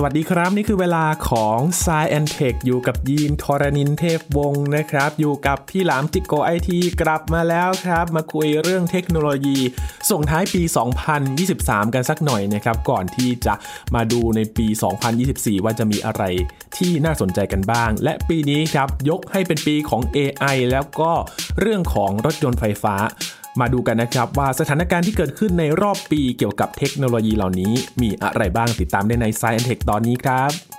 สวัสดีครับ นี่คือเวลาของ s ซแอนเทคอยู่กับยีนทรณินเทพวงศ์นะครับ อยู่กับพี่หลามจิกโกไอทีกลับมาแล้วครับ มาคุยเรื่องเทคโนโลยี ส่งท้ายปี 2023 กันสักหน่อยนะครับ ก่อนที่จะมาดูในปี 2024 ว่าจะมีอะไรที่น่าสนใจกันบ้าง และปีนี้ครับ ยกให้เป็นปีของ AI แล้วก็เรื่องของรถยนต์ไฟฟ้า มาดูกันนะครับว่าสถานการณ์ที่เกิดขึ้นในรอบปีเกี่ยวกับเทคโนโลยีเหล่านี้ มีอะไรบ้างติดตามได้ใน Science Tech ตอนนี้ครับ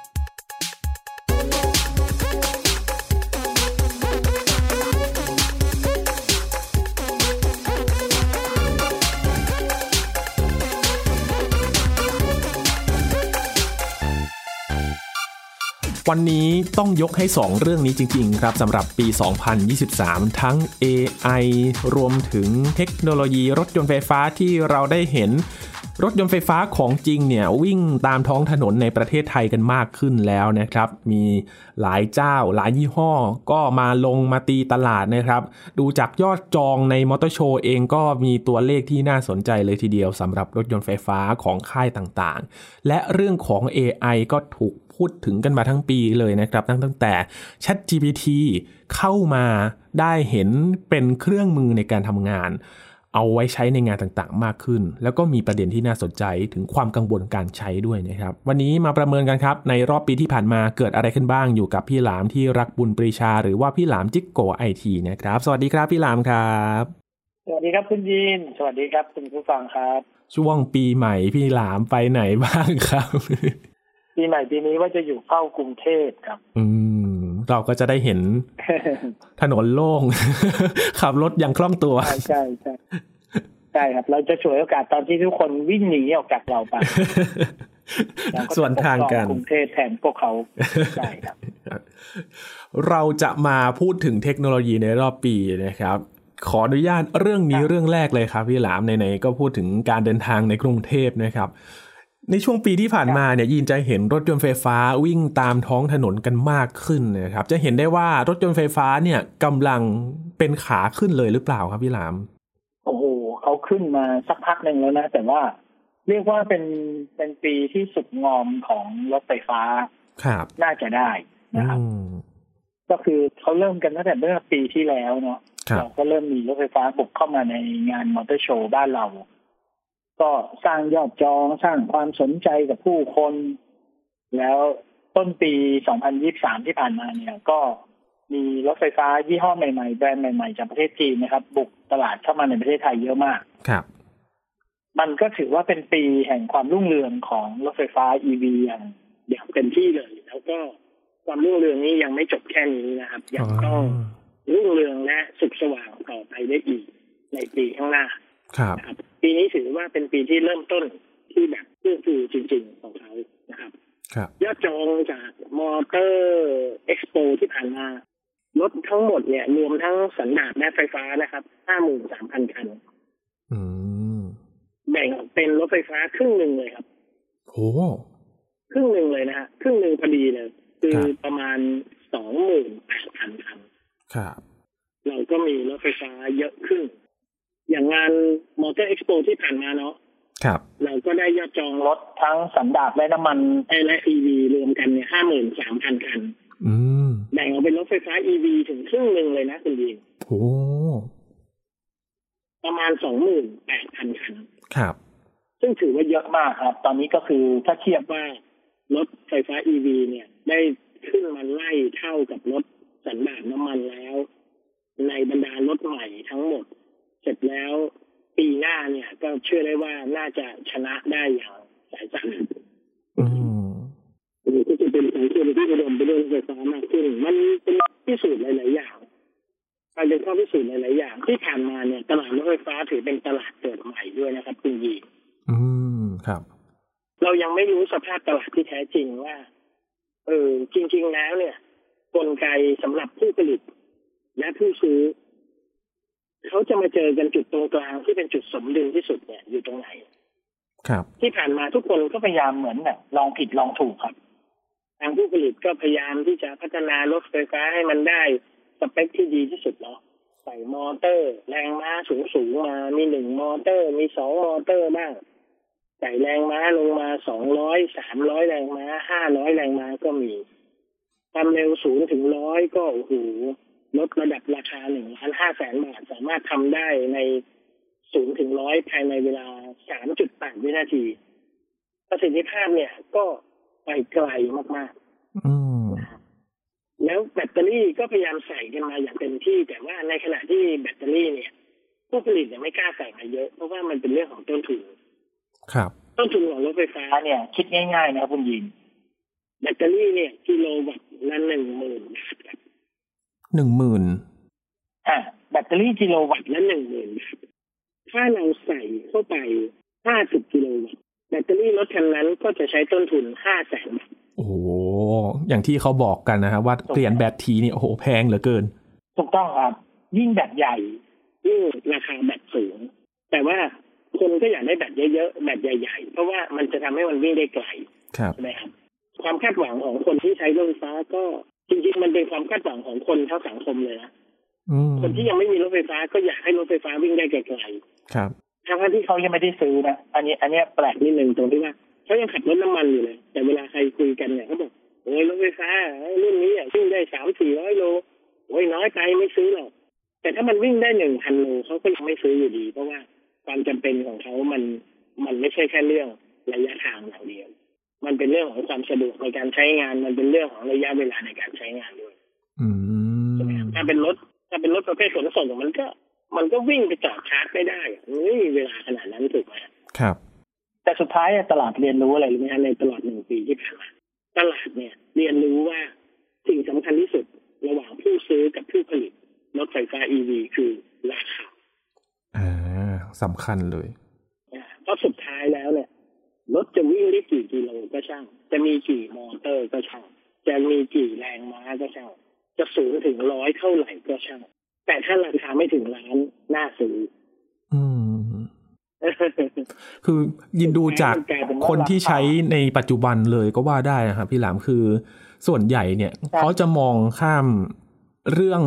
วันนี้ต้องยกให้ 2 เรื่องนี้จริง ๆ ครับสำหรับปี 2023 ทั้ง AI รวมถึงเทคโนโลยีรถยนต์ไฟฟ้าที่เราได้เห็นรถยนต์ไฟฟ้าของจริงเนี่ยวิ่งตามท้องถนนในประเทศไทยกันมากขึ้นแล้วนะครับ มีหลายเจ้าหลายยี่ห้อ ก็มาลงมาตีตลาดนะครับ ดูจากยอดจองในมอเตอร์โชว์เองก็มีตัวเลขที่น่าสนใจเลยทีเดียวสำหรับรถยนต์ไฟฟ้าของค่ายต่างๆ และเรื่องของ AI ก็ถูก พูดถึงกันมาทั้งปีเลยนะครับตั้งตั้งแต่ ChatGPT เข้ามาได้เห็นเป็นเครื่องมือในการทำงาน เอาไว้ใช้ในงานต่างๆ มากขึ้น แล้วก็มีประเด็นที่น่าสนใจถึงความกังวลการใช้ด้วยนะครับ วันนี้มาประเมินกันครับ ในรอบปีที่ผ่านมาเกิดอะไรขึ้นบ้างอยู่กับพี่หลามที่รักบุญปรีชา หรือว่าพี่หลามจิกโกไอทีนะครับ สวัสดีครับพี่หลามครับสวัสดีครับคุณยินสวัสดีครับคุณผู้ฟังครับ ช่วงปีใหม่พี่หลามไปไหนบ้างครับ ปีใหม่ปีนี้ว่าจะอยู่เข้ากรุงเทพครับ อืม เราก็จะได้เห็นถนนโล่ง ขับรถอย่างคล่องตัวใช่ใช่ใช่ใช่ครับ เราจะฉวยโอกาสตอนที่ทุกคนวิ่งหนีออกจากเราไปส่วนทางกันกรุงเทพแทนพวกเขาใช่ครับ เราจะมาพูดถึงเทคโนโลยีในรอบปีนะครับ ขออนุญาตเรื่องนี้เรื่องแรกเลยครับพี่หลามในๆก็พูดถึงการเดินทางในกรุงเทพนะครับ ในช่วงปีที่ผ่านมาเนี่ยยินจะเห็นรถยนต์ไฟฟ้าวิ่งตามท้องถนนกันมากขึ้นนะครับ จะเห็นได้ว่ารถยนต์ไฟฟ้าเนี่ยกำลังเป็นขาขึ้นเลยหรือเปล่าครับพี่หลาม โอ้โหเขาขึ้นมาสักพักหนึ่งแล้วนะ แต่ว่าเรียกว่าเป็นเป็นปีที่สุดงอมของรถไฟฟ้าครับน่าจะได้นะครับก็คือเขาเริ่มกันตั้งแต่เมื่อปีที่แล้วเนาะเราก็เริ่มมีรถไฟฟ้าบุกเข้ามาในงานมอเตอร์โชว์บ้านเรา ก็สร้างยอดจองสร้างความสนใจกับผู้คน แล้วต้นปี 2023 ที่ผ่านมาเนี่ย ก็มีรถไฟฟ้ายี่ห้อใหม่ๆ แบรนด์ใหม่ ๆ จากประเทศจีนนะครับ บุกตลาดเข้ามาในประเทศไทยเยอะมาก ครับ มันก็ถือว่าเป็นปีแห่งความรุ่งเรืองของรถไฟฟ้า EV อย่างอย่างเต็มที่เลย แล้วก็ความรุ่งเรืองนี้ยังไม่จบแค่นี้นะครับ ยังต้องรุ่งเรืองและสุขสว่างต่อไปได้อีกในปีข้างหน้า ครับปีนี้ถือว่าเป็นปีที่เริ่มต้นที่แบบเพื่อฟูจริง ๆ ของเขานะครับครับยอดจองจากมอเตอร์เอ็กซ์โปที่ผ่านมารถทั้งหมดเนี่ย รวมทั้งสันดาปและไฟฟ้านะครับห้าหมื่นสามพันคันแบ่งเป็นรถไฟฟ้าครึ่งหนึ่งเลยครับโอ้ครึ่งหนึ่งเลยนะฮะครึ่งหนึ่งพอดีเลย คือประมาณสองหมื่นแปดพันคันครับเราก็มีรถไฟฟ้าเยอะขึ้น อย่างงาน Motor Expo ที่ผ่านมาเนาะครับ เราก็ได้ยอดจองรถทั้งสันดาปและน้ำมันและ EV รวมกันเนี่ยห้าหมื่นสามพันคันแบ่งออกเป็นรถไฟฟ้า EV ถึงครึ่งหนึ่งเลยนะคุณยิงโอ้ประมาณสองหมื่นแปดพันคัน ครับ ซึ่งถือว่าเยอะมากครับ ตอนนี้ก็คือถ้าเทียบว่ารถไฟฟ้าอีวีเนี่ย ได้ขึ้นมาไล่เท่ากับรถสันดาปน้ำมันแล้ว ในบรรดารถใหม่ทั้งหมด เสร็จแล้วปีหน้าเนี่ย ก็เชื่อได้ว่าน่าจะชนะได้อย่างสายสันก็จะเป็นสังคมที่ระดมไปด้วยไฟฟ้ามากขึ้น มันเป็นพิสูจน์หลาย ๆ อย่างมันเป็นข้อพิสูจน์หลาย ๆ อย่าง ที่ผ่านมาเนี่ยตลาดรถไฟฟ้าถือเป็นตลาดเกิดใหม่ด้วยนะครับคุณยีอืมครับ เรายังไม่รู้สภาพตลาดที่แท้จริงว่า เออจริง ๆ แล้วเนี่ยกลไกสำหรับผู้ผลิตและผู้ซื้อ เขาจะมาเจอกันจุดตรงกลางที่เป็นจุดสมดุลที่สุดเนี่ยอยู่ตรงไหน ครับ ที่ผ่านมาทุกคนก็พยายามเหมือนแบบลองผิดลองถูกครับ ทางผู้ผลิตก็พยายามที่จะพัฒนารถไฟฟ้าให้มันได้สเปคที่ดีที่สุดเนาะใส่มอเตอร์ แรงม้าสูงสูงมา มีหนึ่งมอเตอร์ มีสองมอเตอร์บ้างใส่แรงม้าลงมาสองร้อยสามร้อยแรงม้าห้าร้อยแรงม้าก็มีความเร็วศูนย์ถึงร้อยก็โอ้โห ลดระดับราคาหนึ่งล้านห้าแสนบาทสามารถทำได้ในศูนย์ถึงร้อยภายในเวลาสามจุดแปดวินาที ประสิทธิภาพเนี่ยก็ไปไกลมากๆแล้วแบตเตอรี่ก็พยายามใส่กันมาอย่างเต็มที่ แต่ว่าในขณะที่แบตเตอรี่เนี่ย ผู้ผลิตเนี่ยไม่กล้าใส่มาเยอะ เพราะว่ามันเป็นเรื่องของต้นทุน ครับ ต้นทุนของรถไฟฟ้าเนี่ย คิดง่ายๆนะครับคุณยิน แบตเตอรี่เนี่ยกิโลวัตต์ละหนึ่งหมื่นบาท หนึ่งหมื่นอ่าแบตเตอรี่กิโลวัตต์ละหนึ่งหมื่นบาทถ้าเราใส่เข้าไปห้าสิบกิโลวัตต์แบตเตอรี่รถคันนั้นก็จะใช้ต้นทุนห้าแสนบาทโอ้โห อย่างที่เขาบอกกันนะครับว่าเปลี่ยนแบตทีนี่โอ้โหแพงเหลือเกิน ถูกต้องครับ ยิ่งแบตใหญ่ยิ่งราคาแบตสูง แต่ว่าคนก็อยากได้แบตเยอะๆแบตใหญ่ ๆ เพราะว่ามันจะทำให้มันวิ่งได้ไกลใช่ไหมครับ ความคาดหวังของคนที่ใช้รถไฟฟ้าก็ จริงๆ มันเป็นความคาดหวังของคนทั้งสังคมเลยนะคนที่ยังไม่มีรถไฟฟ้าก็อยากให้รถไฟฟ้าวิ่งได้ไกลๆครับทั้งที่เขายังไม่ได้ซื้อนะอันนี้ อันนี้แปลกนิดนึงตรงที่ว่าเขายังขับรถน้ำมันอยู่เลย แต่เวลาใครคุยกันเนี่ยเขาบอกโอ้ยรถไฟฟ้ารุ่นนี้อะวิ่งได้สามสี่ร้อยโลโอ้ยน้อยไปไม่ซื้อหรอกแต่ถ้ามันวิ่งได้หนึ่งพันโลเขาก็ยังไม่ซื้ออยู่ดี เพราะว่าความจำเป็นของเขามันมันไม่ใช่แค่เรื่องระยะทางอย่างเดียว มันเป็นเรื่องของความสะดวกในการใช้งาน มันเป็นเรื่องของระยะเวลาในการใช้งานด้วยใช่ไหมถ้าเป็นรถถ้าเป็นรถประเภทขนส่งมันก็ มันก็วิ่งไปจอดชาร์จไม่ได้ไม่มีเวลาขนาดนั้นถูกไหมครับ แต่สุดท้ายตลาดเรียนรู้อะไรรู้ไหมฮะในตลอดหนึ่งปีที่ผ่านมาตลาดเนี่ย เรียนรู้ว่าสิ่งสำคัญที่สุดระหว่างผู้ซื้อกับผู้ผลิตรถไฟฟ้า EV คือราคาอ่าสำคัญเลยเพราะสุดท้ายแล้วเนี่ย รถจะวิ่งได้กี่กิโลก็ช่าง จะมีกี่มอเตอร์ก็ช่าง จะมีกี่แรงม้าก็ช่าง จะสูงถึงร้อยเท่าไหร่ก็ช่าง แต่ถ้าราคาไม่ถึงล้านน่าซื้อ อืม คือยินดูจากคนที่ใช้ในปัจจุบันเลยก็ว่าได้นะครับพี่หลามคือส่วนใหญ่เนี่ยเขาจะมองข้ามเรื่อง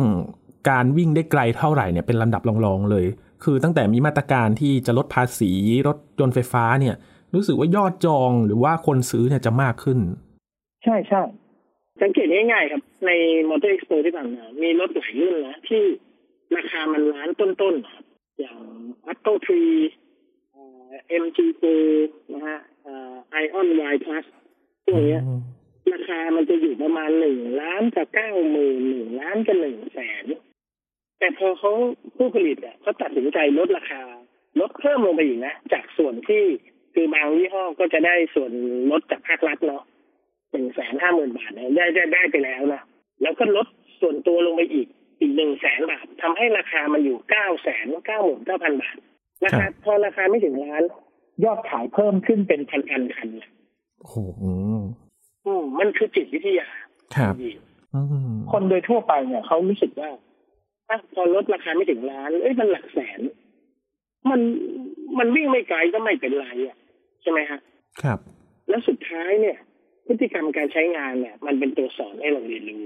การวิ่งได้ไกลเท่าไหร่เนี่ยเป็นลำดับรองๆเลย คือตั้งแต่มีมาตรการที่จะลดภาษีรถยนต์ไฟฟ้าเนี่ย รู้สึกว่ายอดจองหรือว่าคนซื้อเนี่ยจะมากขึ้น ใช่ใช่สังเกตง่ายๆครับ ในMotor Expo ที่ผ่านมามีรถหลายรุ่นนะที่ราคามันล้านต้นๆ อย่าง Atto 3 MG โนะฮะ Aion Y Plus พวกนี้ราคามันจะอยู่ประมาณหนึ่งล้านกับเก้าหมื่นหนึ่งล้านกับหนึ่งแสนแต่พอเขาผู้ผลิตอะเขาตัดสินใจลดราคา ลดเพิ่มลงไปอีกนะ จากส่วนที่ คือบางยี่ห้อก็จะได้ส่วนลดจากภาครัฐเนาะหนึ่งแสนห้าหมื่นบาทเนี่ยได้ได้ได้ไปแล้วนะแล้วก็ลดส่วนตัวลงไปอีกอีกหนึ่งแสนบาททำให้ราคามันอยู่เก้าแสนเก้าหมื่นเก้าพันบาทราคาพอราคาไม่ถึงล้าน ยอดขายเพิ่มขึ้นเป็นพันพันคันโอ้โหอืมมันคือจิตวิทยาครับคนโดยทั่วไปเนี่ยเขารู้สึกว่าถ้าพอลดราคาไม่ถึงล้าน เอ้ยมันหลักแสน มันมันวิ่งไม่ไกลก็ไม่เป็นไรอะ ใช่ไหมฮะครับ แล้วสุดท้ายเนี่ย พฤติกรรมการใช้งานเนี่ย มันเป็นตัวสอนให้เราเรียนรู้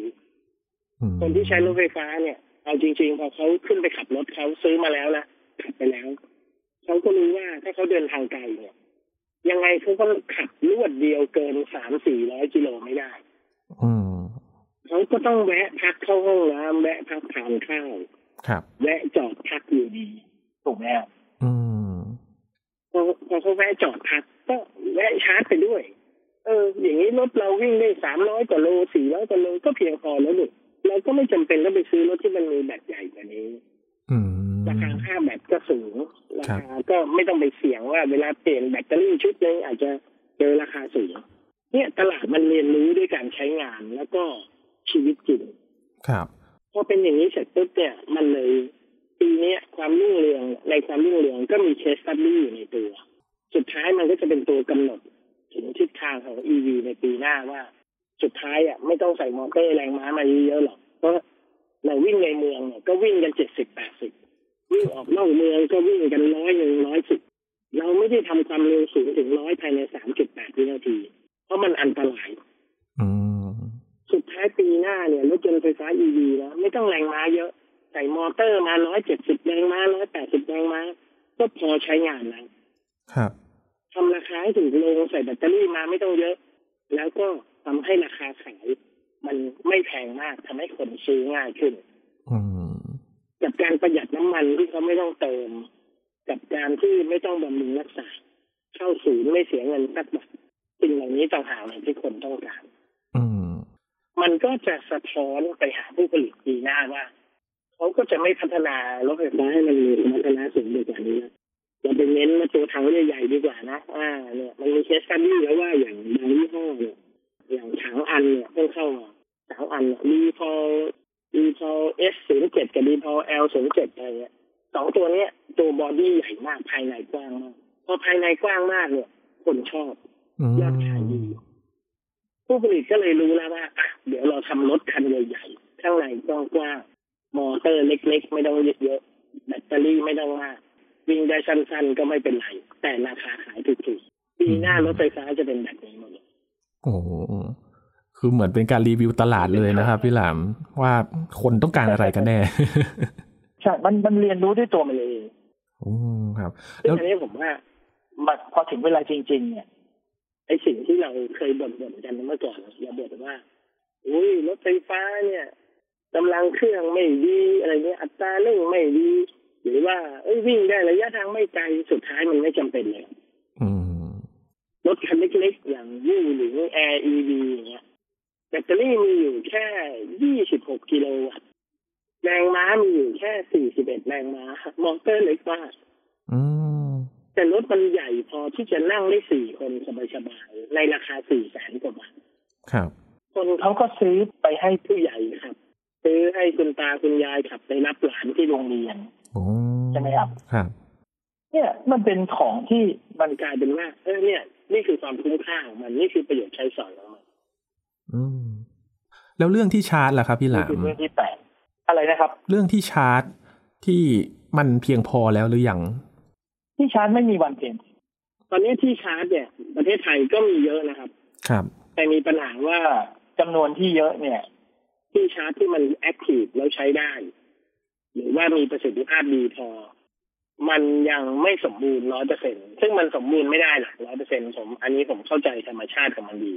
คนที่ใช้รถไฟฟ้าเนี่ยเอาจริงๆพอเขาขึ้นไปขับรถเขาซื้อมาแล้วนะขับไปแล้วเขาก็รู้ว่าถ้าเขาเดินทางไกลเนี่ย ยังไงเขาก็ขับลวดเดียวเกินสามสี่ร้อยกิโลไม่ได้เขาก็ต้องแวะพักเข้าห้องน้ำแวะพักทานข้าวครับ แวะจอดพักอยู่ดีถูกไหมอืมพ อพอเขาแวะจอดพักก็แวะชาร์จไปด้วย เออ อย่างนี้รถเราวิ่งได้สามร้อยกว่าโลสี่ร้อยกว่าโลก็เพียงพอแล้วหนูเราก็ไม่จำเป็นต้องไปซื้อรถที่มันมีแบตใหญ่กว่านี้ราคาค่าแบตก็สูงราคาก็ไม่ต้องไปเสี่ยงว่าเวลาเปลี่ยนแบตเตอรี่ชุดนึงอาจจะเจอราคาสูงเนี่ยตลาดมันเรียนรู้ด้วยการใช้งานแล้วก็ชีวิตจริงครับพอเป็นอย่างนี้เสร็จปุ๊บเนี่ยมันเลย ปีนี้ความรุ่งเรืองในความรุ่งเรืองก็มี case study อยู่ในตัว สุดท้ายมันก็จะเป็นตัวกำหนด ถึงทิศทางของ EV ในปีหน้าว่า สุดท้ายอะไม่ต้องใส่มอเตอร์แรงม้ามาเยอะๆหรอกเพราะเราวิ่งในเมืองเนี่ยก็วิ่งกันเจ็ดสิบแปดสิบวิ่งออกนอกเมืองก็วิ่งกันร้อยหนึ่งร้อยสิบเราไม่ได้ทำความเร็วสูงถึงร้อยภายในสามจุดแปดวินาที เพราะมันอันตรายสุดท้ายปีหน้าเนี่ยรถยนต์ไฟฟ้าอีวีแล้วไม่ต้องแรงม้าเยอะใส่มอเตอร์มาร้อยเจ็ดสิบแรงม้าร้อยแปดสิบแรงม้าก็พอใช้งานแล้วครับทำราคาให้ถูกลงใส่แบตเตอรี่มาไม่ต้องเยอะ แล้วก็ทำให้ราคาขายมันไม่แพงมากทำให้คนซื้อง่ายขึ้นกับการประหยัดน้ำมันที่เขาไม่ต้องเติม กับการที่ไม่ต้องบำรุงรักษา เข้าศูนย์ไม่เสียเงินสักบาทสิ่งเหล่านี้ต่างหากที่คนต้องการมันก็จะสะท้อนไปหาผู้ผลิตปีหน้าว่า เขาก็จะไม่พัฒนารถไฟฟ้าให้มันมีสมรรถนะสูงกว่านี้เราไปเน้นมาตัวถังใหญ่ๆดีกว่านะอ่าเนี่ยมันมี case study แล้วว่าอย่างบางยี่ห้อเนี่ยอย่างฉางอันเนี่ยเพิ่งเข้ามาฉางอัน Deepal Deepal S ศูนย์เจ็ดกับ Deepal L ศูนย์เจ็ดอะไรเงี้ยสองตัวเนี้ย ตัว body ใหญ่มากภายในกว้างมากพอภายในกว้างมากเนี่ย คนชอบยอดขายดีผู้ผลิตก็เลยรู้แล้วว่าเดี๋ยวเราทำรถคันใหญ่ๆข้างในกว้าง มอเตอร์เล็กๆ ไม่ต้องเยอะๆแบตเตอรี่ไม่ต้องมากวิ่งได้สั้นๆ ก็ไม่เป็นไร แต่ราคาขายถูกๆปีหน้ารถไฟฟ้าจะเป็นแบบนี้หมดเลยโอ้คือเหมือนเป็นการรีวิวตลาดเลยนะครับพี่หลามว่าคนต้องการอะไรกันแน่ใช่มันมันเรียนรู้ด้วยตัวมันเองอืมครับ แล้วอันนี้ผมว่าพอถึงเวลาจริง ๆ เนี่ยไอสิ่งที่เราเคยบ่นๆกันเมื่อก่อนเราบ่นว่าอุ้ยรถไฟฟ้าเนี่ย กำลังเครื่องไม่ดีอะไรเงี้ยอัตราเร่งไม่ดี หรือว่า เอ้ยวิ่งได้ระยะทางไม่ไกลสุดท้ายมันไม่จำเป็นเลยรถคันเล็กๆอย่างยูหรือแอร์อีวีอย่างเงี้ยแบตเตอรี่มีอยู่แค่ยี่สิบหกกิโลวัตต์แรงม้ามีอยู่แค่สี่สิบเอ็ดแรงม้ามอเตอร์เล็กมากแต่รถมันใหญ่พอที่จะนั่งได้สี่คนสบายๆในราคาสี่แสนกว่าบาทครับ คนเขาก็ซื้อไปให้ผู้ใหญ่ครับ ซื้อให้คุณตาคุณยายขับไปรับหลานที่โรงเรียนใช่ไหมครับครับเนี่ยมันเป็นของที่มันกลายเป็นว่าเออเนี่ย นี่คือความคุ้มค่าของมันนี่คือประโยชน์ใช้สอยของมันอืมแล้วเรื่องที่ชาร์จล่ะครับพี่หลามเรื่องที่แปดอะไรนะครับ เรื่องที่ชาร์จที่มันเพียงพอแล้วหรือยังที่ชาร์จไม่มีวันเพียงตอนนี้ที่ชาร์จเนี่ย ประเทศไทยก็มีเยอะนะครับ ครับ แต่มีปัญหาว่าจำนวนที่เยอะเนี่ย ที่ชาร์จที่มันแอคทีฟแล้วใช้ได้ หรือว่ามีประสิทธิภาพดีพอ มันยังไม่สมบูรณ์ร้อยเปอร์เซ็นซึ่งมันสมบูรณ์ไม่ได้หรอกร้อยเปอร์เซ็นผม อันนี้ผมเข้าใจธรรมชาติของมันดี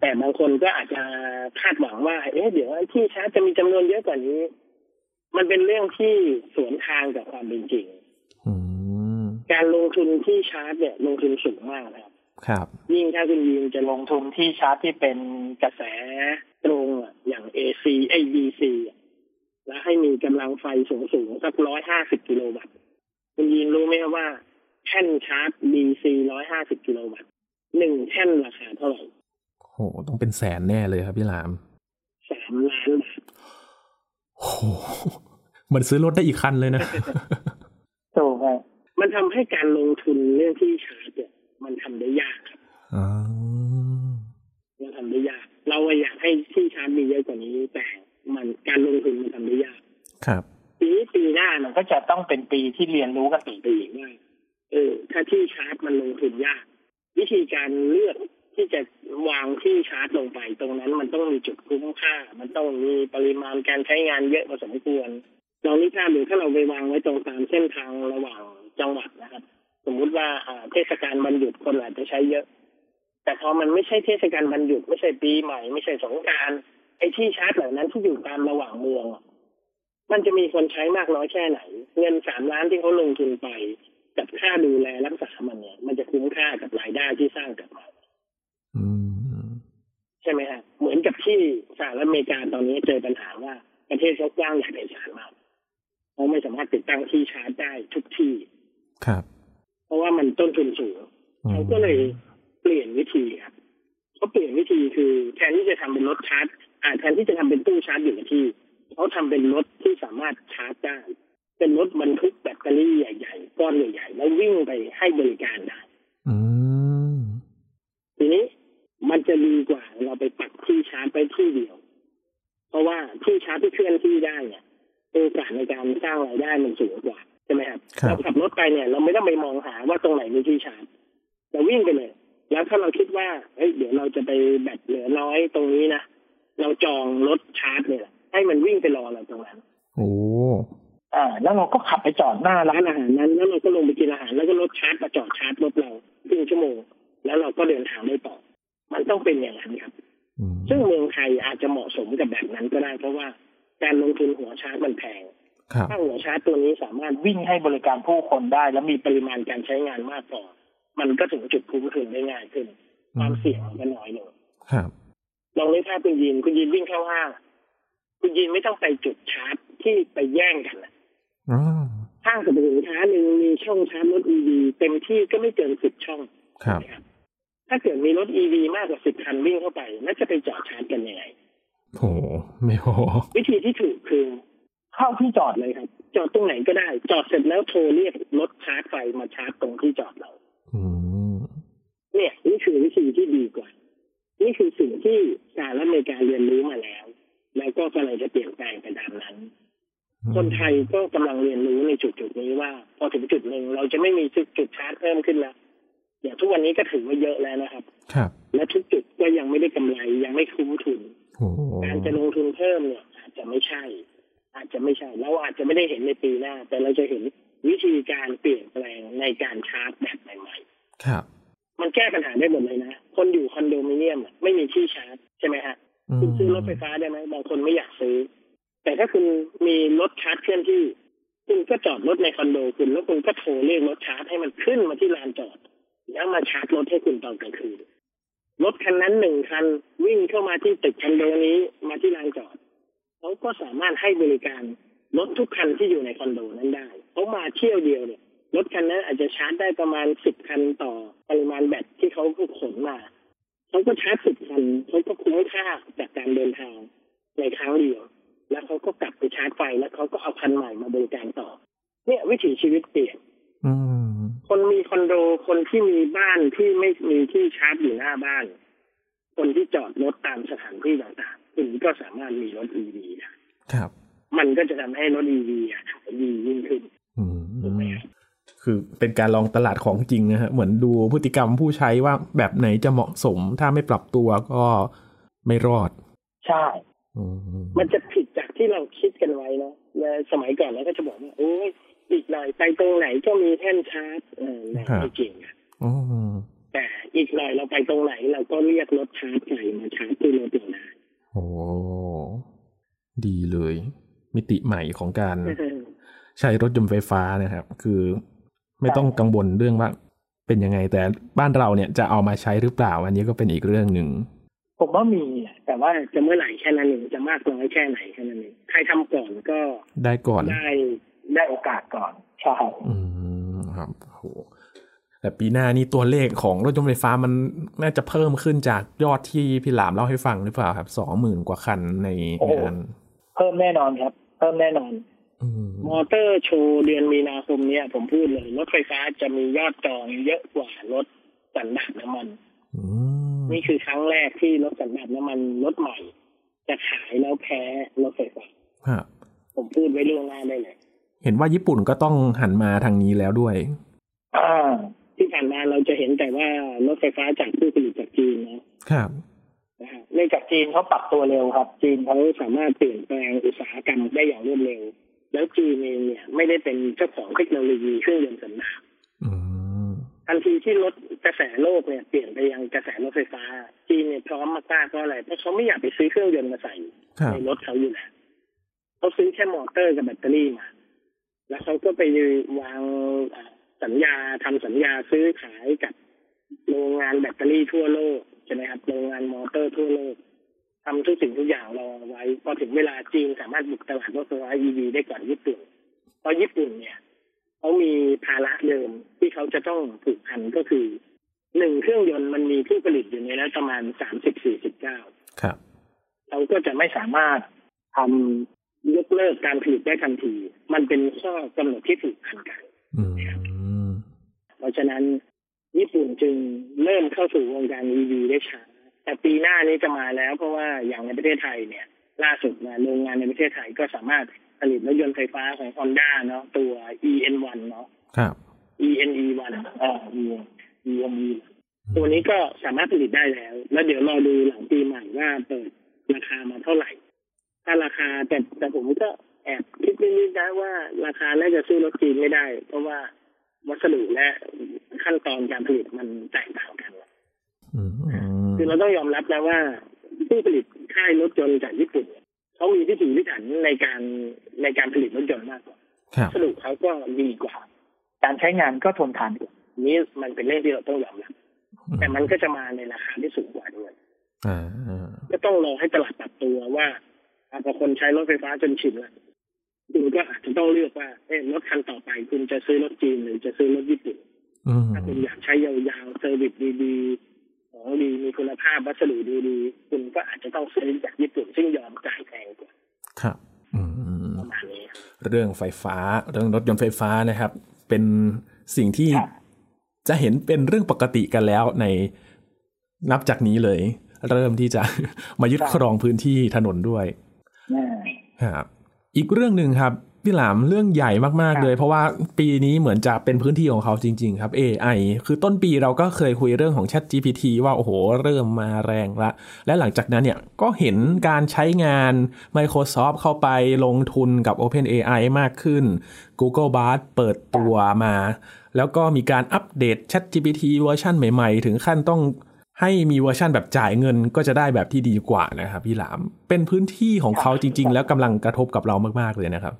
แต่บางคนก็อาจจะคาดหวังว่า เอ๊ะเดี๋ยวที่ชาร์จจะมีจำนวนเยอะกว่านี้ มันเป็นเรื่องที่สวนทางกับความเป็นจริงการลงทุนที่ชาร์จเนี่ยลงทุนสูงมากนะครับ ครับยิ่งถ้าคุณยิงจะลงทุนที่ชาร์จที่เป็นกระแสตรงอย่าง AC ไอ DC แล้วให้มีกำลังไฟสูงสูงสักร้อยห้าสิบกิโลวัตต์คุณยินรู้ไหมว่าแท่นชาร์จ DC ร้อยห้าสิบกิโลวัตต์หนึ่งแท่นราคาเท่าไหร่โหต้องเป็นแสนแน่เลยครับพี่ลามสามล้านบาทโหมันซื้อรถได้อีกคันเลยนะถูกครับมันทำให้การลงทุนเรื่องที่ชาร์จเนี่ย มันทำได้ยากครับมันทำได้ยาก เราอยากให้ที่ชาร์จมีเยอะกว่านี้ แต่มันการลงทุนมันทำได้ยาก ครับปีนี้ปีหน้ามันก็จะต้องเป็นปีที่เรียนรู้กันต่อไปอีกว่าเออ ถ้าที่ชาร์จมันลงทุนยาก วิธีการเลือกที่จะวางที่ชาร์จลงไปตรงนั้น มันต้องมีจุดคุ้มค่า มันต้องมีปริมาณการใช้งานเยอะพอสมควรลองนิทานดูถ้าเราไปวางไว้ตรงตามเส้นทางระหว่างจังหวัดนะครับ สมมุติว่าเทศกาลบรรหยุดคนอาจจะใช้เยอะ แต่พอมันไม่ใช่เทศกาลวันหยุดไม่ใช่ปีใหม่ ไม่ใช่สงการไอ้ที่ชาร์จเหล่านั้นที่อยู่ตามระหว่างเมือง มันจะมีคนใช้มากน้อยแค่ไหน เงินสามล้านที่เขาลงทุนไปกับค่าดูแลรักษามันเนี่ย มันจะคุ้มค่ากับรายได้ที่สร้างกับมาใช่ไหมฮะเหมือนกับที่สหรัฐอเมริกาตอนนี้เจอปัญหาว่าประเทศเขากว้างใหญ่ไพศาลมากเขาไม่สามารถติดตั้งที่ชาร์จได้ทุกที่ ครับ เพราะว่ามันต้นทุนสูงเขาก็เลยเปลี่ยนวิธีครับเขาเปลี่ยนวิธีคือแทนที่จะทำเป็นรถชาร์จอ่าแทนที่จะทำเป็นตู้ชาร์จอยู่กับที่เขาทำเป็นรถที่สามารถชาร์จได้เป็นรถบรรทุกแบตเตอรี่ใหญ่ๆก้อนใหญ่ๆแล้ววิ่งไปให้บริการได้ทีนี้มันจะดีกว่าเราไปปักที่ชาร์จไปที่เดียว เพราะว่าที่ชาร์จที่เคลื่อนที่ได้เนี่ยโอกาสในการสร้างรายได้มันสูงกว่าใช่ไหมครับเราขับรถไปเนี่ย เราไม่ต้องไปมองหาว่าตรงไหนมีที่ชาร์จเราวิ่งไปเลย แล้วถ้าเราคิดว่าเฮ้ยเดี๋ยวเราจะไปแบตเหลือน้อยตรงนี้นะเราจองรถชาร์จเนี่ยให้มันวิ่งไปรอเราตรงนั้นโอ้อ่แล้วเราก็ขับไปจอดหน้าร้านอาหารนั้น แล้วเราก็ลงไปกินอาหารแล้วก็รถชาร์จมาจอดชาร์จรถเราครึ่งชั่วโมง แล้วเราก็เดินทางได้ต่อ มันต้องเป็นอย่างนั้นครับซึ่งเมืองไทยอาจจะเหมาะสมกับแบบนั้นก็ได้ เพราะว่าการลงทุนหัวชาร์จมันแพง ตัวนี้สามารถวิ่งให้บริการผู้คนได้ และมีปริมาณการใช้งานมากพอมันก็ถึงจุดคุ้มทุนได้ง่ายขึ้นความเสี่ยงก็น้อยลงครับลองนึกภาพคุณยินคุณยินวิ่งเข้าห้างคุณยินไม่ต้องไปจุดชาร์จที่ไปแย่งกันนะอ๋อห้างสรรพสินค้าหนึ่งมีช่องชาร์จรถ EV เต็มที่ก็ไม่เกินสิบช่องครับนะครับถ้าเกิดมีรถ EV มากกว่าสิบคันวิ่งเข้าไปน่าจะไปจอดชาร์จกันยังไงโหไม่พอวิธีที่ถูกคือ เข้าที่จอดเลยครับ จอดตรงไหนก็ได้ จอดเสร็จแล้วโทรเรียกรถชาร์จไฟมาชาร์จตรงที่จอดเราอืมเนี่ย นี่คือวิธีที่ดีกว่า นี่คือสิ่งที่สหรัฐอเมริกาเรียนรู้มาแล้ว แล้วก็กำลังจะเปลี่ยนแปลงไปตามนั้น คนไทยก็กำลังเรียนรู้ในจุดจุดๆนี้ว่า พอถึงจุดหนึ่งเราจะไม่มีจุดจุดชาร์จเพิ่มขึ้นแล้วอย่างทุกวันนี้ก็ถือว่าเยอะแล้วนะครับ ครับ และทุกจุดก็ยังไม่ได้กำไรยังไม่คุ้มทุนโอ้การจะลงทุนเพิ่มเนี่ยอาจจะไม่ใช่ อาจจะไม่ใช่เราอาจจะไม่ได้เห็นในปีหน้า แต่เราจะเห็นวิธีการเปลี่ยนแปลงในการชาร์จแบบใหม่ครับๆมันแก้ปัญหาได้หมดเลยนะคนอยู่คอนโดมิเนียมอะไม่มีที่ชาร์จใช่ไหมฮะคุณซื้อรถไฟฟ้าได้ไหมบางคนไม่อยากซื้อ แต่ถ้าคุณมีรถชาร์จเคลื่อนที่ คุณก็จอดรถในคอนโดคุณแล้วคุณก็โทรเรียกรถชาร์จให้มันขึ้นมาที่ลานจอด แล้วมาชาร์จรถให้คุณตอนกลางคืนรถคันนั้นหนึ่งคันวิ่งเข้ามาที่ตึกคอนโดนี้มาที่ลานจอด เขาก็สามารถให้บริการรถทุกคันที่อยู่ในคอนโดนั้นได้เขามาเที่ยวเดียวเนี่ยรถคันนั้นอาจจะชาร์จได้ประมาณสิบคันต่อปริมาณแบตที่เขาขนมาเขาก็ชาร์จสิบคันเขาก็คุ้มค่าจากการเดินทางในครั้งเดียว แล้วเขาก็กลับไปชาร์จไฟแล้วเขาก็เอาคันใหม่มาบริการต่อ เนี่ยวิถีชีวิตเปลี่ยนอืมคนมีคอนโดคนที่มีบ้านที่ไม่มีที่ชาร์จอยู่หน้าบ้าน คนที่จอดรถตามสถานที่ต่างๆ คุณก็สามารถมีรถ EV ได้ครับ มันก็จะทำให้รถ EV อะดียิ่งขึ้นอืถูกไหมมครับคือเป็นการลองตลาดของจริงนะฮะ เหมือนดูพฤติกรรมผู้ใช้ว่าแบบไหนจะเหมาะสม ถ้าไม่ปรับตัวก็ไม่รอด ใช่อืมมันจะผิดจากที่เราคิดกันไว้เนาะในสมัยก่อนเราก็จะบอกว่าโอ้ยอีกหน่อยไปตรงไหนก็มีแท่นชาร์จเออไม่จริงอะอืมแต่อีกหน่อยเราไปตรงไหนเราก็เรียกรถชาร์จไฟมาชาร์จที่รถเราได้ โอ้ดีเลย มิติใหม่ของการใช้รถยนต์ไฟฟ้านะครับ คือไม่ต้องกังวลเรื่องว่าเป็นยังไงแต่บ้านเราเนี่ยจะเอามาใช้หรือเปล่า อันนี้ก็เป็นอีกเรื่องหนึ่งผมว่ามีแหละแต่ว่าจะเมื่อไหร่แค่นั้นเองจะมากน้อยแค่ไหนแค่นั้นเองใครทำก่อนก็ได้ก่อนได้ได้โอกาสก่อนใช่อืมครับโห แต่ปีหน้านี่ตัวเลขของรถยนต์ไฟฟ้ามันน่าจะเพิ่มขึ้นจากยอดที่พี่หลามเล่าให้ฟังหรือเปล่าครับสองหมื่นกว่าคันในงานเพิ่มแน่นอนครับ เพิ่มแน่นอนอืมมอเตอร์โชว์เดือนมีนาคมเนี้ยผมพูดเลย รถไฟฟ้าจะมียอดจองเยอะกว่ารถสันดาปน้ำมันอืมนี่คือครั้งแรกที่รถสันดาปน้ำมันรถใหม่ จะขายแล้วแพ้รถไฟฟ้าครับผมพูดไว้ล่วงหน้าได้เลย เห็นว่าญี่ปุ่นก็ต้องหันมาทางนี้แล้วด้วย อ่า ที่ผ่านมาเราจะเห็นแต่ว่ารถไฟฟ้าจากผู้ผลิตจากจีนนะครับนะฮะเนื่องจากจีนเขาปรับตัวเร็วครับ จีนเขาสามารถเปลี่ยนแปลงอุตสาหกรรมได้อย่างรวดเร็ว แล้วจีนเองเนี่ยไม่ได้เป็นเจ้าของเทคโนโลยีเครื่องยนต์สันดาปอืมทันทีที่รถกระแสโลกเนี่ยเปลี่ยนไปยังกระแสรถไฟฟ้า จีนเนี่ยพร้อมมากๆเพราะอะไรเพราะเขาไม่อยากไปซื้อเครื่องยนต์มาใส่ครับในรถเขาอยู่แล้วเขาซื้อแค่มอเตอร์กับแบตเตอรี่มา แล้วเขาก็ไปวางอ่า สัญญาทำสัญญาซื้อขายกับโรงงานแบตเตอรี่ทั่วโลกใช่ไหมครับโรงงานมอเตอร์ทั่วโลกทำทุกสิ่งทุกอย่างรอไว้พอถึงเวลาจีนสามารถบุกตลาดรถไฟฟ้า EV ได้ก่อนญี่ปุ่นเพราะญี่ปุ่นเนี่ยเขามีภาระเดิมที่เขาจะต้องผูกพันก็คือหนึ่งเครื่องยนต์มันมีผู้ผลิตอยู่ในนั้นประมาณสามสิบสี่สิบเจ้าครับ เราก็จะไม่สามารถทำยกเลิกการผลิตได้ทันที มันเป็นข้อกำหนดที่ผูกพันกันอืม เพราะฉะนั้นญี่ปุ่นจึงเริ่มเข้าสู่วงการ EV ได้ช้าแต่ปีหน้านี้จะมาแล้ว เพราะว่าอย่างในประเทศไทยเนี่ย ล่าสุดนะโรงงานในประเทศไทยก็สามารถผลิตรถยนต์ไฟฟ้าของ Honda เนาะตัว EN1 เนาะครับ ENE1 เอ่อ ENE ตัวนี้ก็สามารถผลิตได้แล้ว แล้วเดี๋ยวรอดูหลังปีใหม่ว่าเปิดราคามาเท่าไหร่ ถ้าราคาแต่แต่ผมก็แอบคิดนิดๆนะว่าราคาน่าจะสู้รถจีนไม่ได้ เพราะว่า วัสดุและขั้นตอนการผลิตมันแตกต่างกันอืมคือเราต้องยอมรับนะว่าผู้ผลิตค่ายรถยนต์จากญี่ปุ่นเนี่ยเขามีพิถีพิถันในการในการผลิตรถยนต์มากกว่าสรุปเขาก็ดีกว่า การใช้งานก็ทนทานกว่านี้มันเป็นเรื่องที่เราต้องยอมรับแต่มันก็จะมาในราคาที่สูงกว่าด้วยก็ต้องรอให้ตลาดปรับตัวว่าพอคนใช้รถไฟฟ้าจนชินแล้ว คุณก็อาจจะต้องเลือกว่าเอ๊รถคันต่อไป คุณจะซื้อรถจีนหรือจะซื้อรถญี่ปุ่นถ้าคุณอยากใช้ยาวๆเซอร์วิสดีๆของดีมีคุณภาพวัสดุดีๆคุณก็อาจจะต้องซื้อจากญี่ปุ่น ซึ่งยอมจ่ายแพงกว่าครับประมาณนี้เรื่องไฟฟ้า เรื่องรถยนต์ไฟฟ้านะครับ เป็นสิ่งที่จะเห็นเป็นเรื่องปกติกันแล้วในนับจากนี้เลย เริ่มที่จะมายึดครองพื้นที่ถนนด้วยครับ อีกเรื่องหนึ่งครับพี่หลามเรื่องใหญ่มากๆเลย เพราะว่าปีนี้เหมือนจะเป็นพื้นที่ของเขาจริง ๆ ครับ AI คือต้นปีเราก็เคยคุยเรื่องของ Chat GPT ว่า โอ้โห เริ่มมาแรงละ และหลังจากนั้นเนี่ยก็เห็นการใช้งาน Microsoft เข้าไปลงทุนกับ OpenAI มากขึ้น Google Bard เปิดตัวมา แล้วก็มีการอัปเดต Chat GPT เวอร์ชันใหม่ ๆ ถึงขั้นต้อง ให้มีเวอร์ชันแบบจ่ายเงินก็จะได้แบบที่ดีกว่านะครับพี่หลาม เป็นพื้นที่ของเขาจริง ๆ แล้วกำลังกระทบกับเรามากๆเลยนะครับ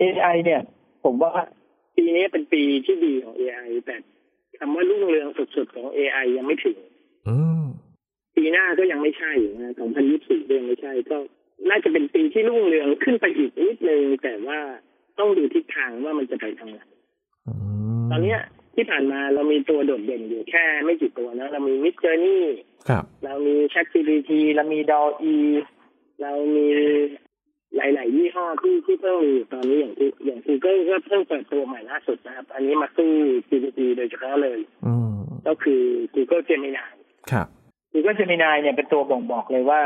AI เนี่ย ผมว่าปีนี้เป็นปีที่ดีของ AI แต่คำว่ารุ่งเรืองสุดๆของ AI ยังไม่ถึงปีหน้าก็ยังไม่ใช่นะ2024ยังไม่ใช่ ก็น่าจะเป็นปีที่รุ่งเรืองขึ้นไปอีกนิดนึงแต่ว่าต้องดูทิศทางว่ามันจะไปทางไหนตอนนี้ ที่ผ่านมาเรามีตัวโดดเด่นอยู่แค่ไม่กี่ตัวนะเรามีมิดเจอร์นี่เรามี Chat GPT เรามีดออีเรามีหลาย ๆ ยี่ห้อที่ที่เพิ่งมีตอนนี้อย่างที่อย่าง Google ก็เพิ่งเปิดตัวใหม่ล่าสุดนะครับ อันนี้มาสู้ GPT โดยเฉพาะเลยก็คือ Google Gemini ครับ Google Gemini เนี่ยเป็นตัวบ่งบอกเลยว่า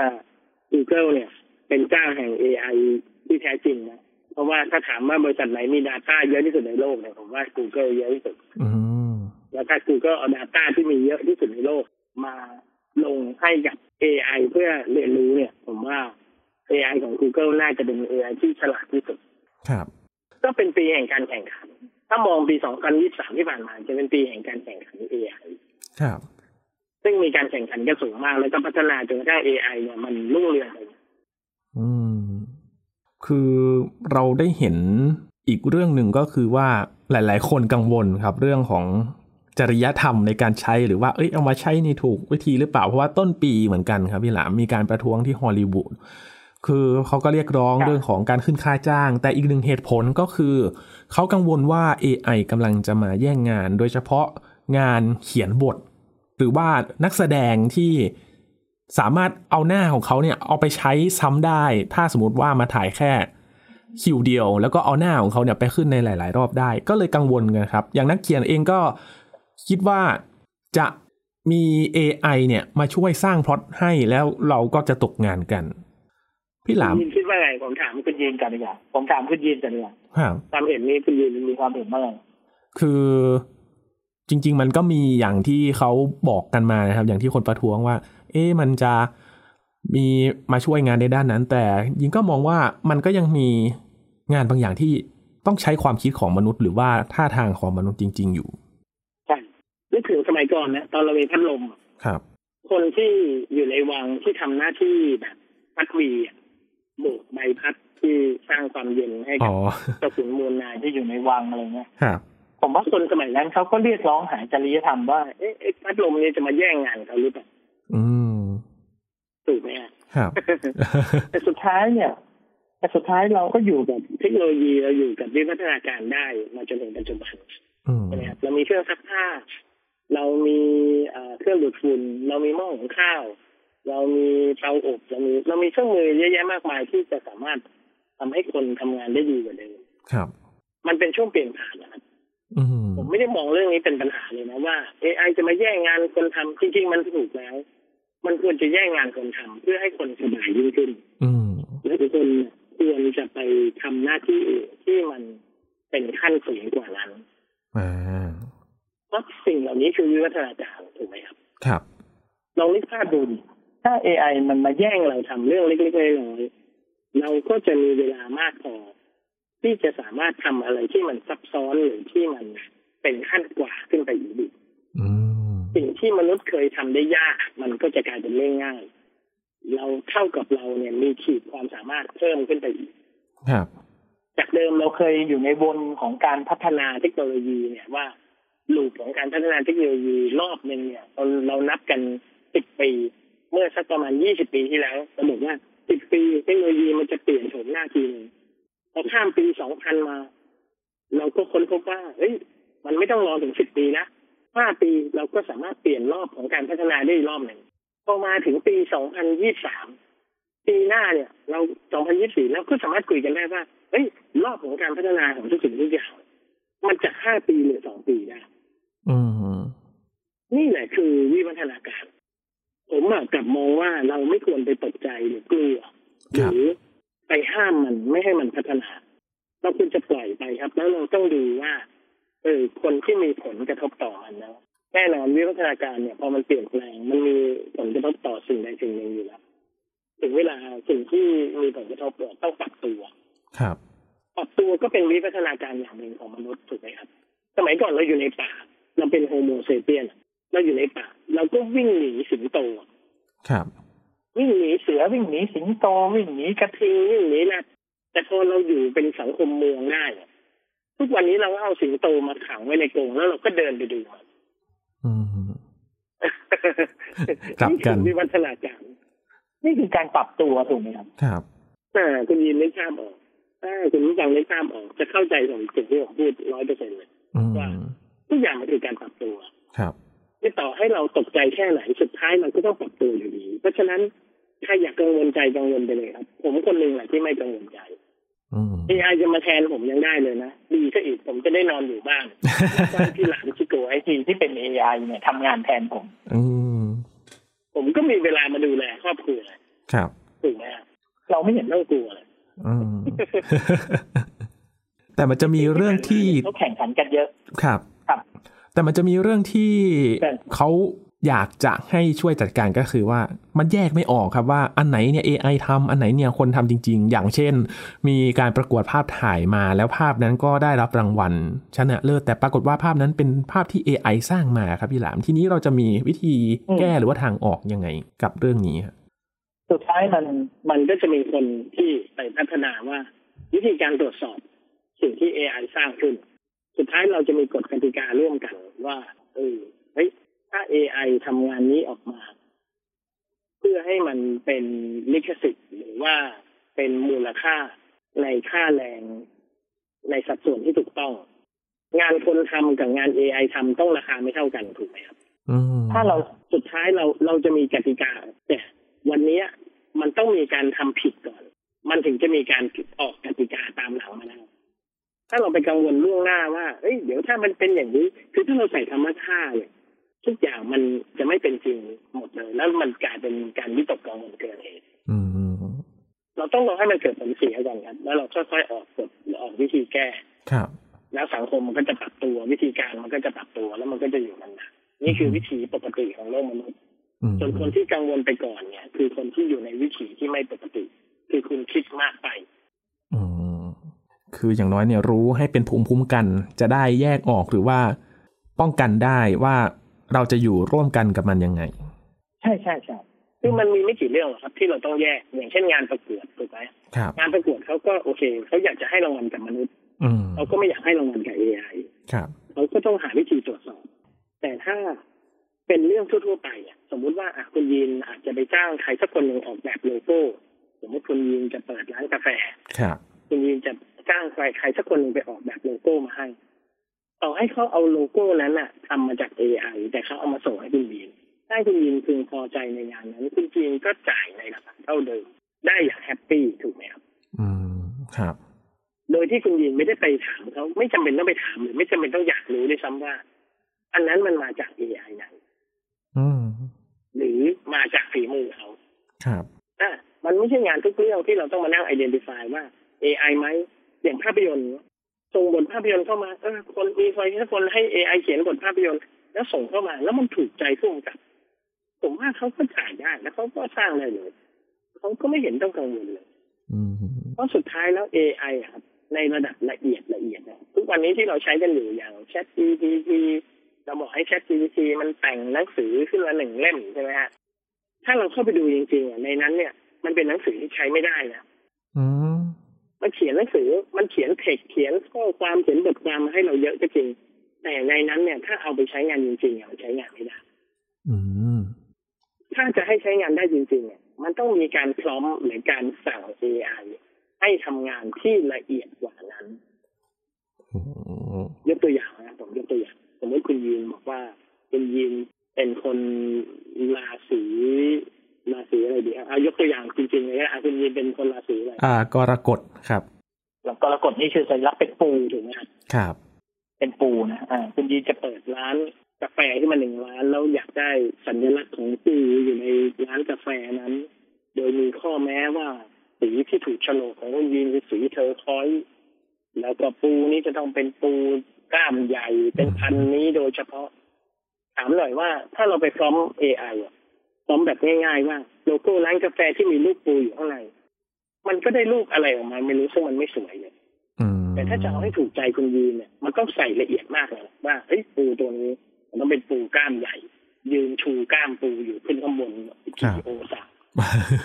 Google เนี่ย เป็นเจ้าแห่ง AI ที่แท้จริงนะ เพราะว่าถ้าถามว่าบริษัทไหนมี Data เยอะที่สุดในโลกเนี่ยผมว่า Google เยอะที่สุดแล้วถ้า Google เอา Data ที่มีเยอะที่สุดในโลกมาลงให้กับ AI เพื่อเรียนรู้เนี่ย ผมว่า AI ของ Google น่าจะเป็น AI ที่ฉลาดที่สุด ครับ ก็เป็นปีแห่งการแข่งขัน ถ้ามองปี 2023 ที่ผ่านมา จะเป็นปีแห่งการแข่งขัน AI ครับ ซึ่งมีการแข่งขันกันสูงมาก แล้วก็พัฒนาจนกระทั่ง AI เนี่ยมันรุ่งเรืองไปอืม คือเราได้เห็นอีกเรื่องหนึ่งก็คือว่าหลาย ๆ คนกังวลครับเรื่องของจริยธรรมในการใช้หรือว่าเอ้ยเอามาใช้ในถูกวิธีหรือเปล่า เพราะว่าต้นปีเหมือนกันครับพี่หลามมีการประท้วงที่ฮอลลีวูดคือเขาก็เรียกร้องเรื่องของการขึ้นค่าจ้าง แต่อีกหนึ่งเหตุผลก็คือ เขากังวลว่า AI กำลังจะมาแย่งงาน โดยเฉพาะงานเขียนบท หรือว่านักแสดงที่ สามารถเอาหน้าของเขาเนี่ยเอาไปใช้ซ้ำได้ ถ้าสมมติว่ามาถ่ายแค่คิวเดียว แล้วก็เอาหน้าของเขาเนี่ยไปขึ้นในหลาย ๆ รอบได้ ก็เลยกังวลกันครับ อย่างนักเขียนเองก็คิดว่าจะมี AI เนี่ยมาช่วยสร้างพล็อตให้แล้วเราก็จะตกงานกัน พี่หลามคิดว่าไงผมถามคุณยินกันดีกว่าผมถามคุณยินกันดีกว่าความเห็นนี้คุณยินมีความเห็นว่าไงคือจริง ๆ มันก็มีอย่างที่เขาบอกกันมานะครับ อย่างที่คนประท้วงว่า เอ๊ะมันจะมีมาช่วยงานในด้านนั้น แต่ยิงก็มองว่ามันก็ยังมีงานบางอย่างที่ต้องใช้ความคิดของมนุษย์ หรือว่าท่าทางของมนุษย์จริง ๆ อยู่ใช่นึกถึงสมัยก่อนนะตอนเราเป็นพัดลมครับ คนที่อยู่ในวังที่ทำหน้าที่แบบพัดวีโบกใบพัดที่สร้างความเย็นให้กับกระสุนมูลนายที่อยู่ในวังอะไรเงี้ยผมว่าคนสมัยนั้นเขาก็เรียกร้องหาจริยธรรมว่าเอ๊ะพัดลมนี้จะมาแย่งงานเขาหรือเปล่า อืมถูกไหมครับ แต่สุดท้ายเนี่ยแต่สุดท้ายเราก็อยู่กับเทคโนโลยีเราอยู่กับวิวัฒนาการได้มาจนถึงปัจจุบันใช่ไหมครับเรามีเครื่องซักผ้า เรามีเครื่องดูดฝุ่นเรามีหม้อหุงข้าว เรามีเตาอบเรามีเรามีเครื่องมือเยอะแยะมากมายที่จะสามารถทำให้คนทำงานได้ดีกว่าเดิมครับ มันเป็นช่วงเปลี่ยนผ่านนะครับ ผมไม่ได้มองเรื่องนี้เป็นปัญหาเลยนะว่า AI จะมาแย่งงานคนทำจริงๆมันถูกแล้ว มันควรจะแย่งงานคนทำเพื่อให้คนสบายยิ่งขึ้นและทุกคนควรจะไปทำหน้าที่ที่มันเป็นขั้นสูงกว่านั้นเพราะสิ่งเหล่านี้คือวิวัฒนาการถูกไหมครับ ครับลองนึกภาพดูถ้า AI มันมาแย่งเราทำเรื่องเล็กๆน้อยๆเราก็จะมีเวลามากพอ ที่จะสามารถทำอะไรที่มันซับซ้อนหรือที่มันเป็นขั้นกว่าขึ้นไปอีกสิ่งที่มนุษย์เคยทำได้ยาก มันก็จะกลายเป็นเรื่องง่าย เราเท่ากับเราเนี่ยมีขีดความสามารถเพิ่มขึ้นไปอีกครับจากเดิมเราเคยอยู่ในวนของการพัฒนาเทคโนโลยีเนี่ยว่าลูปของการพัฒนาเทคโนโลยีรอบหนึ่งเนี่ยเราเรานับกันสิบปี เมื่อสักประมาณยี่สิบปีที่แล้วเราบอกว่าสิบปีเทคโนโลยีมันจะเปลี่ยนโฉมหน้าทีนึง พอข้ามปีสองพันมา เราก็ค้นพบว่าเฮ้ยมันไม่ต้องรอถึงสิบปีนะห้าปีเราก็สามารถเปลี่ยนรอบของการพัฒนาได้รอบหนึ่งพอมาถึงปีสองพันยี่สามปีหน้าเนี่ย เราสองพันยี่สี่เราก็สามารถคุยกันได้ว่าเฮ้ยรอบของการพัฒนาของทุกสิ่งทุกอย่างมันจะห้าปีหรือสองปีได้นี่แหละคือวิวัฒนาการ ผมกลับมองว่าเราไม่ควรไปตกใจหรือกลัวหรือไป ห้ามมันไม่ให้มันพัฒนา เราควรจะปล่อยไปครับ แล้วเราต้องดูว่าเออคนที่มีผลกระทบต่อมันนะแน่นอนวิวัฒนาการเนี่ยพอมันเปลี่ยนแปลงมันมีผลกระทบต่อสิ่งใดสิ่งหนึ่งอยู่แล้วถึงเวลาสิ่งที่มีผลกระทบต้องปรับตัวครับปรับตัวก็เป็นวิวัฒนาการอย่างหนึ่งของมนุษย์ถูกไหมครับ สมัยก่อนเราอยู่ในป่า เราเป็นโฮโมเซเปียนเราอยู่ในป่า เราก็วิ่งหนีสิงโตครับ วิ่งหนีเสือวิ่งหนีสิงโตวิ่งหนีกระทิงวิ่งหนีนะแต่พอเราอยู่เป็นสังคมเมืองได้ทุกวันนี้เราเอาสิงโตมาขังไว้ในกรงแล้วเราก็เดินไปดูอืมกลับกันวิวัฒนาการนี่คือการปรับตัวถูกไหมครับครับอ่าคุณยินไม่ทราบออกถ้าคุณผู้ฟังไม่ทราบออกจะเข้าใจของสิ่งที่ผมพูดร้อยเปอร์เซ็นต์เลยว่าทุกอย่างมันคือการปรับตัว ครับที่ต่อให้เราตกใจแค่ไหนสุดท้ายมันก็ต้องปรับตัวอยู่ดี เพราะฉะนั้น ถ้าอยากกังวลใจกังวลไปเลยครับ ผมคนหนึ่งแหละที่ไม่กังวลใจเอไอจะมาแทนผมยังได้เลยนะ ดีก็อีกผมจะได้นอนอยู่บ้านบ้านที่หลานชิโกไอทีที่เป็นเอไอเนี่ยทำงานแทนผมอืผมก็มีเวลามาดูแลครอบครัวครับถูกไหมเราไม่เห็นต้องกลัวเลยแต่มันจะมีเรื่องที่เขาแข่งขันกันเยอะครับ ครับ แต่มันจะมีเรื่องที่เขา อยากจะให้ช่วยจัดการก็คือว่ามันแยกไม่ออกครับว่าอันไหนเนี่ย AI ทำอันไหนเนี่ยคนทำจริง ๆ อย่างเช่น มีการประกวดภาพถ่ายมาแล้วภาพนั้นก็ได้รับรางวัลชนะเลิศแต่ปรากฏว่าภาพนั้นเป็นภาพที่ AI สร้างมาครับพี่หลามทีนี้เราจะมีวิธีแก้หรือว่าทางออกยังไงกับเรื่องนี้สุดท้ายมันมันก็จะมีคนที่ไปพัฒนาว่า วิธีการตรวจสอบสิ่งที่ AI สร้างขึ้น สุดท้ายเราจะมีกฎกติการ่วมกันว่าเออเฮ้ย ถ้า AI ทำงานนี้ออกมา เพื่อให้มันเป็นลิขสิทธิ์หรือว่าเป็นมูลค่าในค่าแรงในสัดส่วนที่ถูกต้อง งานคนทำกับงาน AI ทำต้องราคาไม่เท่ากันถูกไหมครับถ้าเราสุดท้ายเราเราจะมีกติกา แต่วันนี้มันต้องมีการทำผิดก่อน มันถึงจะมีการออกกติกาตามหลังมาได้ถ้าเราไปกังวลล่วงหน้าว่า เอ้ย เดี๋ยวถ้ามันเป็นอย่างนี้ คือถ้าเราใส่ธรรมชาติเนี่ย ทุกอย่างมันจะไม่เป็นจริงหมดเลย แล้วมันกลายเป็นการวิตกกังวลเกินเหตุเราต้องรอให้มันเกิดผลเสียก่อนครับ แล้วเราค่อยๆออกกฎออกวิธีแก้ครับ แล้วสังคมมันก็จะปรับตัววิธีการมันก็จะปรับตัวแล้วมันก็จะอยู่มันนี่คือวิธีปกติของโลกมนุษย์ส่วนคนที่กังวลไปก่อนเนี่ย คือคนที่อยู่ในวิถีที่ไม่ปกติ คือคุณคิดมากไปอืมคืออย่างน้อยเนี่ยรู้ให้เป็นภูมิคุ้มกัน จะได้แยกออกหรือว่า ป้องกันได้ว่า เราจะอยู่ร่วมกันกับมันยังไง ใช่ใช่ใช่คือมันมีไม่กี่เรื่องครับ ที่เราต้องแยกอย่างเช่นงานประกวดถูกไหมงานประกวดเขาก็โอเคเขาอยากจะให้รางวัลกับมนุษย์เขาก็ไม่อยากให้รางวัลกับเอไอเขาก็ต้องหาวิธีตรวจสอบ แต่ถ้าเป็นเรื่องทั่วๆไปอะสมมุติว่าอะคุณยินอาจจะไปจ้างใครสักคนหนึ่งออกแบบโลโก้ สมมติคุณยินจะเปิดร้านกาแฟครับคุณยินจะจ้างใครใครสักคนหนึ่งไปออกแบบโลโก้มาให้ ต่อให้เขาเอาโลโก้นั้นอะทำมาจาก AI แต่เขาเอามาส่งให้คุณยินได้คุณยินพึงพอใจในงานนั้นคุณยินก็จ่ายในราคาเท่าเดิม ได้อย่าง happy ถูกไหมครับ อืมครับ โดยที่คุณยินไม่ได้ไปถามเขาไม่จำเป็นต้องไปถามหรือไม่จำเป็นต้องอยากรู้ด้วยซ้ำว่า อันนั้นมันมาจาก AI ไหนหรือมาจากฝีมือเขาครับอะมันไม่ใช่งานทุกเรื่องที่เราต้องมานั่งไอดีนิฟายว่า AI ไหมอย่างภาพยนตร์ ส่งบทภาพยนตร์เข้ามาเออคนมีใครสักคนให้ AI เขียนบทภาพยนตร์ แล้วส่งเข้ามา แล้วมันถูกใจผู้กำกับผมว่าเขาก็ถ่ายได้แล้วเขาก็สร้างได้เลยเขาก็ไม่เห็นต้องกังวลเลยเพราะสุดท้ายแล้ว AI ครับ ในระดับละเอียดละเอียดนะทุกวันนี้ที่เราใช้กันอยู่อย่าง Chat GPT เราบอกให้ Chat GPT มันแต่งหนังสือขึ้นมาหนึ่งเล่มใช่ไหมฮะถ้าเราเข้าไปดูจริงๆในนั้นเนี่ย มันเป็นหนังสือที่ใช้ไม่ได้นะ มันเขียนหนังสือ มันเขียนเทคเขียนข้อความเขียนบทความมาให้เราเยอะก็จริง แต่ในนั้นเนี่ย ถ้าเอาไปใช้งานจริงๆอะใช้งานไม่ได้อืมถ้าจะให้ใช้งานได้จริงๆเนี่ยมันต้องมีการพร้อมหรือการสั่ง AI ให้ทำงานที่ละเอียดกว่านั้นยกตัวอย่างนะผมยกตัวอย่าง สมมติคุณยีนบอกว่าคุณยีนเป็นคนราศี ราศีอะไรดีครับเอายกตัวอย่างจริงๆเลยนะคุณยีนเป็นคนราศีอะไรอ่ากรกฎครับแล้วกรกฎนี่คือสัญลักษณ์เป็นปูถูกไหมครับครับ เป็นปูนะอ่าคุณยีนจะเปิดร้านกาแฟที่มันหนึ่งร้านแล้วอยากได้สัญลักษณ์ของปูอยู่ในร้านกาแฟนั้น โดยมีข้อแม้ว่าสีที่ถูกโฉลกของคุณยีนคือสี turquoise แล้วก็ปูนี้จะต้องเป็นปูกล้ามใหญ่เป็นพันธุ์นี้โดยเฉพาะ ถามหน่อยว่าถ้าเราไปพร้อม AI อะ prompt แบบง่ายๆว่าโลโก้ร้านกาแฟที่มีรูปปูอยู่ข้างในมันก็ได้รูปอะไรออกมาไม่รู้ซึ่งมันไม่สวยเลยอืมแต่ถ้าจะเอาให้ถูกใจคุณยีนเนี่ย มันต้องใส่ละเอียดมากเลยว่าเฮ้ยปูตัวนี้มันต้องเป็นปูกล้ามใหญ่ ยืนชูกล้ามปูอยู่ขึ้นข้างบนกี่องศา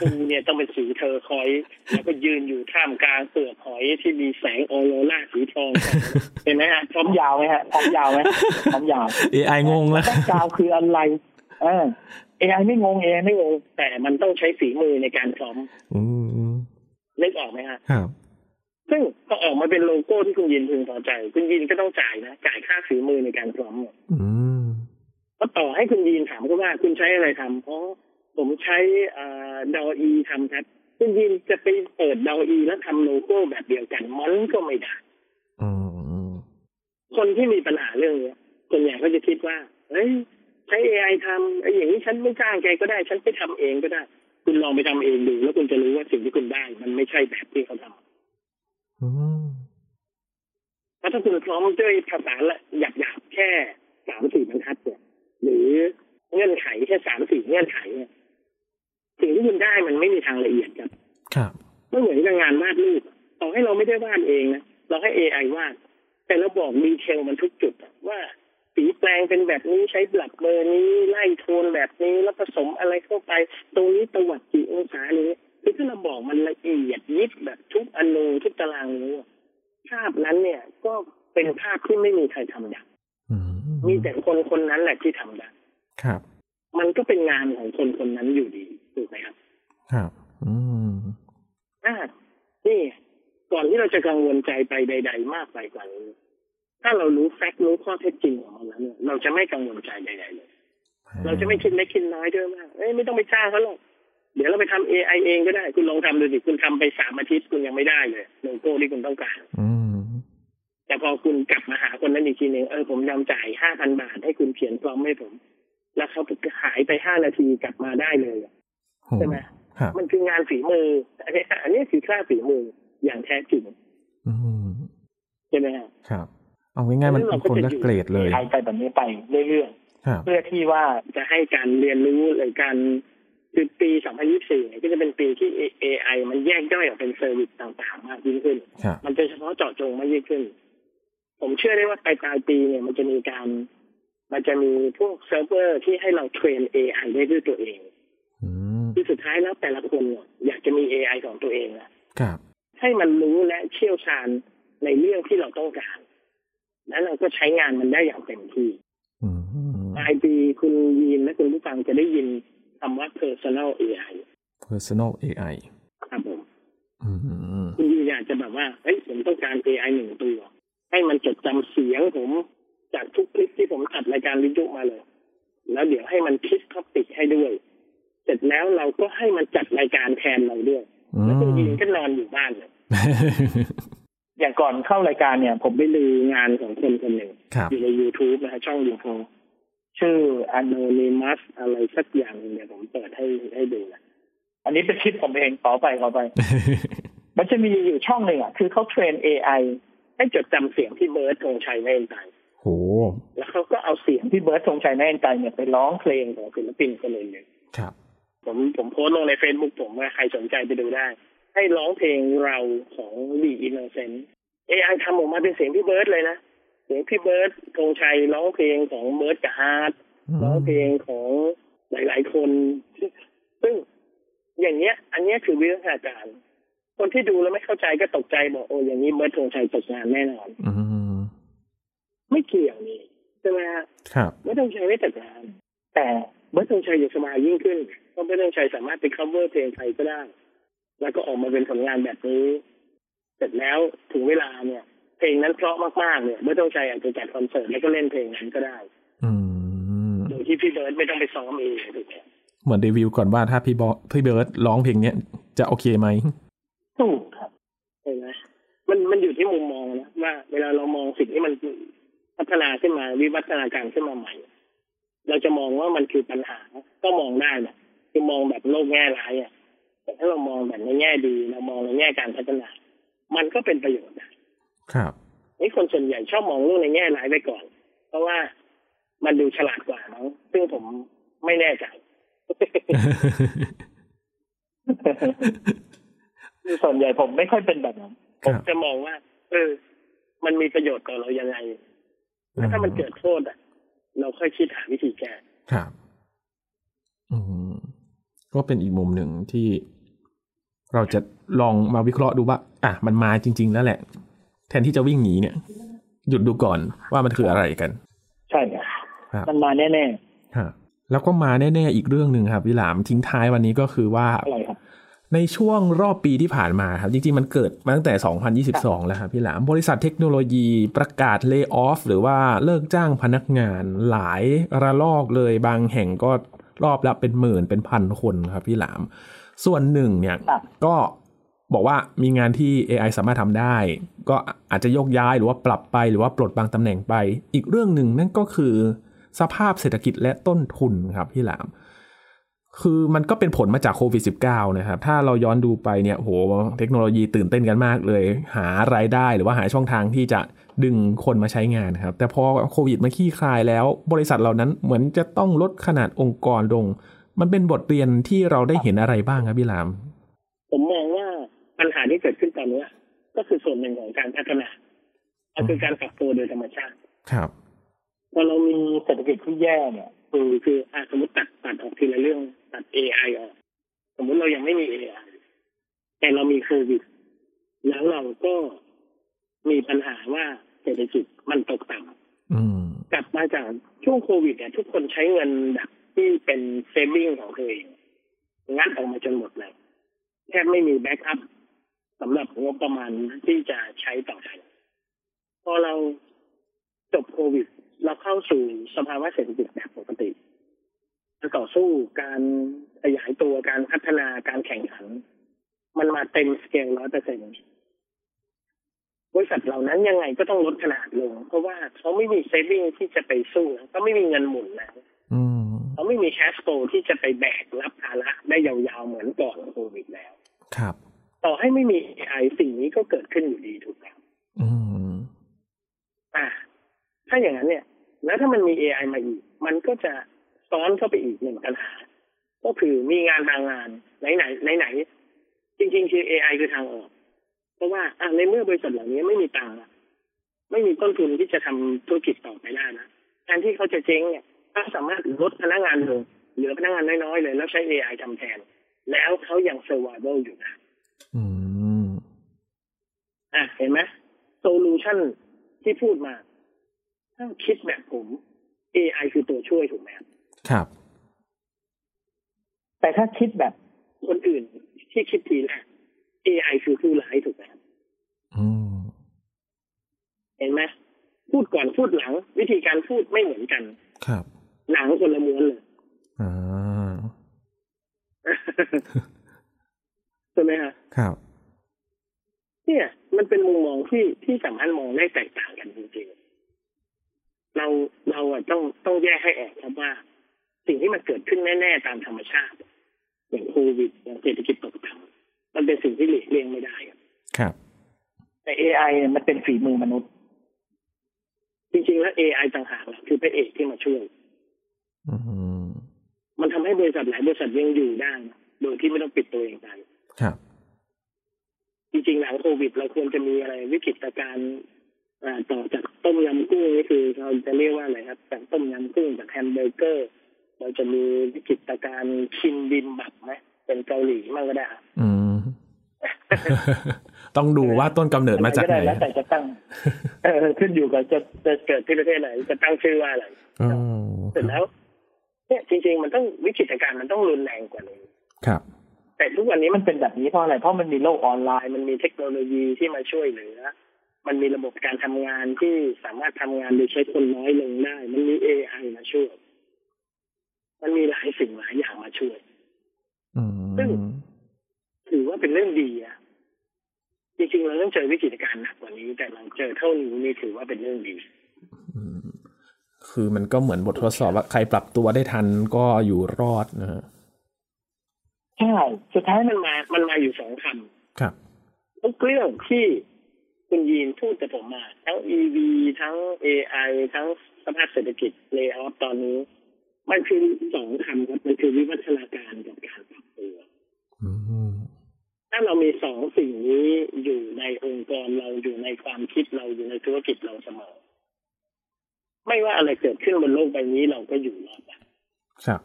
ปูเนี่ยต้องเป็นสี turquoise แล้วก็ยืนอยู่ท่ามกลางเปลือกหอยที่มีแสงออโรราสีทองเห็นไหมฮะ prompt ยาวไหมฮะ prompt ยาวไหม prompt ยาว AI งงแล้วต้องยาวคืออะไร เออ AI ไม่งง AI ไม่งง แต่มันต้องใช้ฝีมือในการ promptอืมนึกออกไหมฮะครับ ซึ่งพอออกมาเป็นโลโก้ที่คุณยินพึงพอใจ คุณยินก็ต้องจ่ายนะจ่ายค่าฝีมือในการพร้อมเนี่ยอืมเพราะต่อให้คุณยินถามก็ว่าคุณใช้อะไรทำเพราะผมใช้ดออีทำครับ คุณยินจะไปเปิดดออีแล้วทำโลโก้แบบเดียวกัน มันก็ไม่ได้อืมคนที่มีปัญหาเรื่องเนี้ยส่วนใหญ่ก็จะคิดว่าเฮ้ย ใช้ AI ทำไอ้อย่างนี้ฉันไม่จ้างแกก็ได้ ฉันไปทำเองก็ได้ คุณลองไปทำเองดู แล้วคุณจะรู้ว่าสิ่งที่คุณได้ มันไม่ใช่แบบที่เขาทำอืมเพราะถ้าคุณพร้อมด้วยภาษาละหยาบๆแค่สามสี่บรรทัดเนี่ยหรือเงื่อนไขแค่สามสี่เงื่อนไขเนี่ยสิ่งที่คุณได้มันไม่มีทางละเอียดครับ ครับไม่เหมือนกับงานวาดรูปอะต่อให้เราไม่ได้วาดเองนะเราให้ AI วาดแต่เราบอกดีเทลมันทุกจุดอะว่า สีแปลงเป็นแบบนี้ใช้บลักเบอร์นี้ไล่โทนแบบนี้แล้วผสมอะไรเข้าไป ตรงนี้ตวัดกี่องศานี้คือถ้าเราบอกมันละเอียดยิบแบบทุกอนูทุกตารางนิ้วอะภาพนั้นเนี่ยก็เป็นภาพที่ไม่มีใครทำได้อืมมีแต่คนคนนั้นแหละที่ทำได้ครับ มันก็เป็นงานของคนคนนั้นอยู่ดีถูกไหมครับ ครับ อืมอ่านี่ก่อนที่เราจะกังวลใจไปใด ๆ มากไปกว่านี้ ถ้าเรารู้แฟกต์รู้ข้อเท็จจริงของมันแล้วเนี่ยเราจะไม่กังวลใจใดๆเลย เราจะไม่คิดเล็กคิดน้อยด้วยว่าเอ้ยไม่ต้องไปจ้างเขาหรอกเดี๋ยวเราไปทำ AI เองก็ได้ คุณลองทำดูสิคุณทำไปสามอาทิตย์คุณยังไม่ได้เลยโลโก้ที่คุณต้องการอืมแต่พอคุณกลับมาหาคนนั้นอีกทีหนึ่งเออผมยอมจ่ายห้าพันบาทให้คุณเขียนพร้อมให้ผม แล้วเขาหายไปห้านาทีกลับมาได้เลยอะโหใช่ไหมครับมันคืองานฝีมืออันนี้อันนี้คือค่าฝีมืออย่างแท้จริงอืมใช่ไหมฮะครับ เอาง่ายๆมันเป็นคนละเกรดเลย AI ไปแบบนี้ไปเรื่อยครับๆเพื่อที่ว่าจะให้การเรียนรู้หรือการคือปี 2024เนี่ยก็จะเป็นปีที่ AI มันแยกย่อยออกเป็น service ต่างๆ มากยิ่งขึ้นครับมันจะเฉพาะเจาะจงมากยิ่งขึ้น ผมเชื่อได้ว่าปลายปลายปีเนี่ยมันจะมีการ มันจะมีพวกเซิร์ฟเวอร์ที่ให้เรา train AI ได้ด้วยตัวเองอืมที่สุดท้ายแล้วแต่ละคนเนี่ยอยากจะมี AI ของตัวเองอะครับให้มันรู้และเชี่ยวชาญในเรื่องที่เราต้องการ แล้วเราก็ใช้งานมันได้อย่างเต็มที่อืมปลายปีคุณยีนและคุณผู้ฟังจะได้ยินคำว่า personal AI personal AI ครับผมอืมคุณยีนอยากจะแบบว่าเฮ้ยผมต้องการ AI หนึ่งตัว ให้มันจดจำเสียงผมจากทุกคลิปที่ผมอัดรายการวิทยุมาเลย แล้วเดี๋ยวให้มันคิดท็อปิกให้ด้วย เสร็จแล้วเราก็ให้มันจัดรายการแทนเราด้วย แล้วคุณยีนก็นอนอยู่บ้านเลย อย่างก่อนเข้ารายการเนี่ย ผมผมไปดูงานของคนคนหนึ่งครับอยู่ใน YouTube นะฮะช่อง YouTube ชื่อ Anonymous อะไรสักอย่างหนึ่งเดี๋ยวผมเปิดให้ให้ดูนะอันนี้เป็นคลิปผมเองขอไปขอไป มันจะมีอยู่ช่องหนึ่งอะ คือเขาเทรน AI ให้จดจำเสียงที่เบิร์ดธงชัยแม่นตายโหแล้วเขาก็เอาเสียงพี่เบิร์ดธงชัยแมคอินไตย์เนี่ยไปร้องเพลงของศิลปินคนอื่นเนี่ยครับ ผมผมโพสต์ลงใน Facebook ผมว่าใครสนใจไปดูได้ ให้ร้องเพลงเราของ The Innocent AI ทำออกมาเป็นเสียงพี่เบิร์ดเลยนะ เสียงพี่เบิร์ดธงชัยร้องเพลงของเบิร์ดกับฮาร์ทร้องเพลงของหลาย ๆ คน ซึ่งอย่างเนี้ย อันเนี้ยคือวิทยาการเพคนที่ดูแล้วไม่เข้าใจก็ตกใจบอกโอ้อย่างนี้เบิร์ดธงชัยตกงานแน่นอนอืมไม่เกี่ยวนี่ใช่ไหมฮะครับเบิร์ดธงชัยไม่ตกงาน แต่เบิร์ดธงชัยอยู่สบายยิ่งขึ้นเพราะเบิร์ดธงชัยสามารถไป cover เพลงใครก็ได้ แล้วก็ออกมาเป็นผลงานแบบนี้ เสร็จแล้วถึงเวลาเนี่ย เพลงนั้นเพราะมากๆเนี่ยเบิร์ดธงชัยอาจจะจัดคอนเสิร์ตแล้วก็เล่นเพลงนั้นก็ได้ อืมโดยที่พี่เบิร์ดไม่ต้องไปซ้อมเองถูกไหมเหมือนรีวิวก่อนว่าถ้าพี่บอพี่เบิร์ดร้องเพลงเนี้ยจะโอเคไหมถูกครับใช่ไหมมันมันอยู่ที่มุมมองนะว่าเวลาเรามองสิ่งที่มันพัฒนาขึ้นมาวิวัฒนาการขึ้นมาใหม่ เราจะมองว่ามันคือปัญหาก็มองได้นะคือมองแบบโลกแง่ร้ายอะ แต่ถ้าเรามองแบบในแง่ดีเรามองในแง่การพัฒนา มันก็เป็นประโยชน์นะครับนี่คนส่วนใหญ่ชอบมองเรื่องในแง่ร้ายไปก่อน เพราะว่ามันดูฉลาดกว่ามั้งซึ่งผมไม่แน่ใจส่วนใหญ่ผมไม่ค่อยเป็นแบบนั้นคผมรับจะมองว่า เออ มันมีประโยชน์ต่อเรายังไงแล้วถ้ามันเกิดโทษอะ เราค่อยคิดหาวิธีแก้ครับ อืมก็เป็นอีกมุมหนึ่งที่ เราจะลองมาวิเคราะห์ดูว่า อะมันมาจริง ๆ แล้วแหละ แทนที่จะวิ่งหนีเนี่ย หยุดดูก่อนว่ามันคืออะไรกัน ใช่ครับครับมันมาแน่ฮะแล้วก็มาแน่ๆอีกเรื่องหนึ่งครับวิหลามทิ้งท้ายวันนี้ก็คือว่าๆอะไรครับในช่วงรอบปีที่ผ่านมาครับจริงๆ มันเกิดมาตั้งแต่ 2022 แล้วครับพี่หลาม บริษัทเทคโนโลยีประกาศเลิกออฟหรือว่าเลิกจ้างพนักงานหลายระลอกเลยบางแห่งก็รอบละเป็นหมื่นเป็นพันคนครับพี่หลาม ส่วนหนึ่งเนี่ยครับก็บอกว่ามีงานที่ AI สามารถทำได้ ก็อาจจะโยกย้ายหรือว่าปรับไปหรือว่าปลดบางตำแหน่งไป อีกเรื่องหนึ่งนั่นก็คือ สภาพเศรษฐกิจและต้นทุนครับพี่หลาม คือมันก็เป็นผลมาจากโควิด -19 นะครับ ถ้าเราย้อนดูไปเนี่ยโหเทคโนโลยีตื่นเต้นกันมากเลย หารายได้หรือว่าหาช่องทางที่จะดึงคนมาใช้งานครับ แต่พอโควิดมาขี้คลายแล้ว บริษัทเหล่านั้นเหมือนจะต้องลดขนาดองค์กรลง มันเป็นบทเรียนที่เราได้เห็นอะไรบ้างครับพี่หลาม ผมมองว่าปัญหาที่เกิดขึ้นตอนเนี้ยก็คือส่วนหนึ่งของการพัฒนาก็คือการปรับตัวโดยธรรมชาติ ครับพอเรามีเศรษฐกิจที่แย่เนี่ยคือคืออะสมมติตัดตัดออกทีละเรื่องตัด AI ออกสมมุติเรายังไม่มี AI แต่เรามีโควิดแล้วเราก็มีปัญหาว่าเศรษฐกิจมันตกต่ำอืมกลับมาจากช่วงโควิดเนี่ยทุกคนใช้เงินแบบ ที่เป็น saving ของตัวเองงัดออกมาจนหมดเลยแทบไม่มี backup สำหรับงบประมาณที่จะใช้ต่อไปพอเราจบโควิด เราเข้าสู่สภาวะเศรษฐกิจแบบปกติจะต่อสู้การขยายตัวการพัฒนาการแข่งขัน มันมาเต็มสเกลร้อยเปอร์เซ็นต์บริษัทเหล่านั้นยังไงก็ต้องลดขนาดลง เพราะว่าเขาไม่มี saving ที่จะไปสู้เขาไม่มีเงินหมุนแล้ว เขาไม่มี cash flow ที่จะไปแบกรับภาระได้ยาวๆเหมือนก่อนโควิดแล้ว ครับ ต่อให้ไม่มี AI สิ่งนี้ก็เกิดขึ้นอยู่ดีถูกไหมอืมอ่า ถ้าอย่างนั้นเนี่ย แล้วถ้ามันมี AI มาอีก มันก็จะซ้อนเข้าไปอีกหนึ่งปัญหา ก็คือมีงานบางงานไหนไหนไหนไหนๆจริงๆ คือ AI คือทางออก เพราะว่าอะในเมื่อบริษัทเหล่านี้ไม่มีตังค์อะไม่มีต้นทุนที่จะทำธุรกิจต่อไปได้นะแทนที่เขาจะเจ๊งเนี่ย ถ้าสามารถลดพนักงานลงเหลือพนักงานน้อยๆเลย แล้วใช้ AI ทำแทน แล้วเขายัง survival อยู่นะอืมอะเห็นไหมโซลูชันที่พูดมา ถ้าคิดแบบผม AI คือตัวช่วยถูกไหมครับครับแต่ถ้าคิดแบบคนอื่นที่คิดทีแรก AI คือผู้ร้ายถูกไหมครับอืมเห็นไหมพูดก่อนพูดหลัง วิธีการพูดไม่เหมือนกัน ครับ หนังคนละม้วนเลยอ่าใช่ไหมฮะครับ เนี่ย มันเป็นมุมมองที่ที่สามารถมองได้แตกต่างกันจริงๆเราเราอะต้องต้องแยกให้ออกครับว่า สิ่งที่มันเกิดขึ้นแน่ๆตามธรรมชาติ อย่างโควิดอย่างเศรษฐกิจตกต่ำมันเป็นสิ่งที่หลีกเลี่ยงไม่ได้ครับ ครับ แต่ AI เนี่ยมันเป็นฝีมือมนุษย์ จริงๆแล้ว AI ต่างหากแหละคือพระเอกที่มาช่วยอื มมันทำให้บริษัทหลายบริษัทยังอยู่ได้นะโดยที่ไม่ต้องปิดตัวเองไปครับ จริงๆหลังโควิดเราควรจะมีอะไรวิกฤตการณ์อ่าต่อจากต้มยำกุ้งนี่คือเราจะเรียกว่าอะไรครับจากต้มยำกุ้งจากแฮมเบอร์เกอร์ เราจะมีวิกฤตการณ์คิมบิมบับไหมเป็นเกาหลีมั่งก็ได้ครับอืมต้องดูว่าต้นกำเนิดมาจากไหนแล้วแต่จะตั้งเออขึ้นอยู่กับจะจะเกิดที่ประเทศไหนจะตั้งชื่อว่าอะไรเสร็จแล้ว เนี่ยจริง ๆ มันต้องวิกฤตการณ์มันต้องรุนแรงกว่านี้ครับ แต่ทุกวันนี้มันเป็นแบบนี้เพราะอะไรเพราะมันมีโลกออนไลน์ มันมีเทคโนโลยีที่มาช่วยเหลือ มันมีระบบการทำงานที่สามารถทำงานโดยใช้คนน้อยลงได้ มันมีเอไอมาช่วย มันมีหลายสิ่งหลายอย่างมาช่วยซึ่งถือว่าเป็นเรื่องดีอะจริงๆเราต้องเจอวิกฤตการณ์หนักกว่านี้ แต่เราเจอเท่านี้นี่ถือว่าเป็นเรื่องดี คือมันก็เหมือนบททดสอบว่าใครปรับตัวได้ทันก็อยู่รอดนะฮะใช่สุดท้ายมันมา มันมาอยู่สองคำครับทุกเรื่องที่คุณยีนพูดกับผมมา ทั้ง EV ทั้ง AI ทั้งสภาพเศรษฐกิจเลย์ออฟตอนนี้ มันคือสองคำครับมันคือวิวัฒนาการกับการปรับตัวถ้าเรามีสองสิ่งนี้อยู่ในองค์กรเราอยู่ในความคิดเราอยู่ในธุรกิจเราเสมอ ไม่ว่าอะไรเกิดขึ้นบนโลกใบนี้เราก็อยู่รอดครับ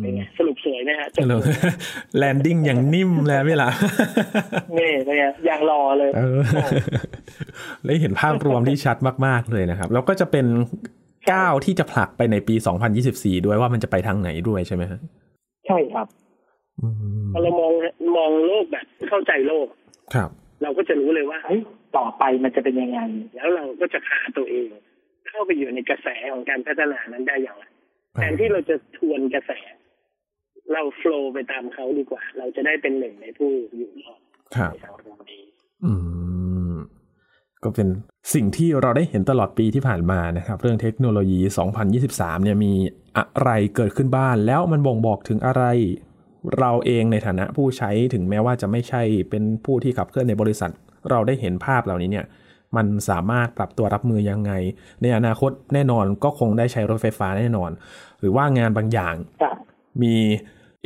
เป็นไงสรุปสวยนะฮะแลนดิ้งอย่างนิ่มแล้วไม่ล่ะนี่เป็นไงอย่างรอเลยเลยเห็นภาพรวมที่ชัดมาก ๆ เลยนะครับ แล้วก็จะเป็นก้าวที่จะผลักไปในปี 2024 ด้วยว่ามันจะไปทางไหนด้วยใช่ไหมครับใช่ครับเรามองมองโลกแบบเข้าใจโลก ครับ เราก็จะรู้เลยว่าเฮ้ยต่อไปมันจะเป็นยังไง แล้วเราก็จะพาตัวเอง เข้าไปอยู่ในกระแสของการพัฒนานั้นได้อย่างไรแทนที่เราจะทวนกระแส เราโฟล์ไปตามเขาดีกว่า เราจะได้เป็นหนึ่งในผู้อยู่รอดในสังคมนี้อืม ก็เป็นสิ่งที่เราได้เห็นตลอดปีที่ผ่านมานะครับ เรื่องเทคโนโลยี 2023 เนี่ยมีอะไรเกิดขึ้นบ้างแล้วมันบ่งบอกถึงอะไร เราเองในฐานะผู้ใช้ถึงแม้ว่าจะไม่ใช่เป็นผู้ที่ขับเคลื่อนในบริษัท เราได้เห็นภาพเหล่านี้เนี่ย มันสามารถปรับตัวรับมือยังไง ในอนาคตแน่นอนก็คงได้ใช้รถไฟฟ้าแน่นอน หรือว่างานบางอย่างมี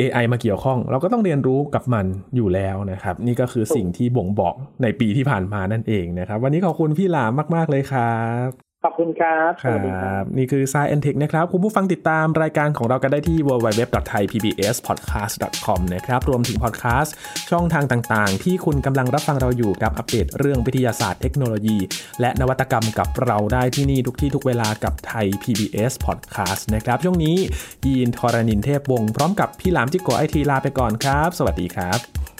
AI มาเกี่ยวข้อง เราก็ต้องเรียนรู้กับมันอยู่แล้วนะครับ นี่ก็คือสิ่งที่บ่งบอกในปีที่ผ่านมานั่นเองนะครับ วันนี้ขอบคุณพี่หลามมาก ๆ เลยครับ ขอบคุณครับครับ นี่คือ Science Tech นะครับ คุณผู้ฟังติดตามรายการของเรากันได้ที่ www.thaipbspodcast.com นะครับ รวมถึงพอดแคสต์ช่องทางต่างๆ ที่คุณกำลังรับฟังเราอยู่กับ อัปเดตเรื่องวิทยาศาสตร์เทคโนโลยี และนวัตกรรมกับเราได้ที่นี่ทุกที่ทุกเวลากับไทย PBS Podcast นะครับ ช่วงนี้ยีนทรณินเทพวงศ์พร้อมกับพี่หลามจิโกไอทีลาไปก่อนครับ สวัสดีครับ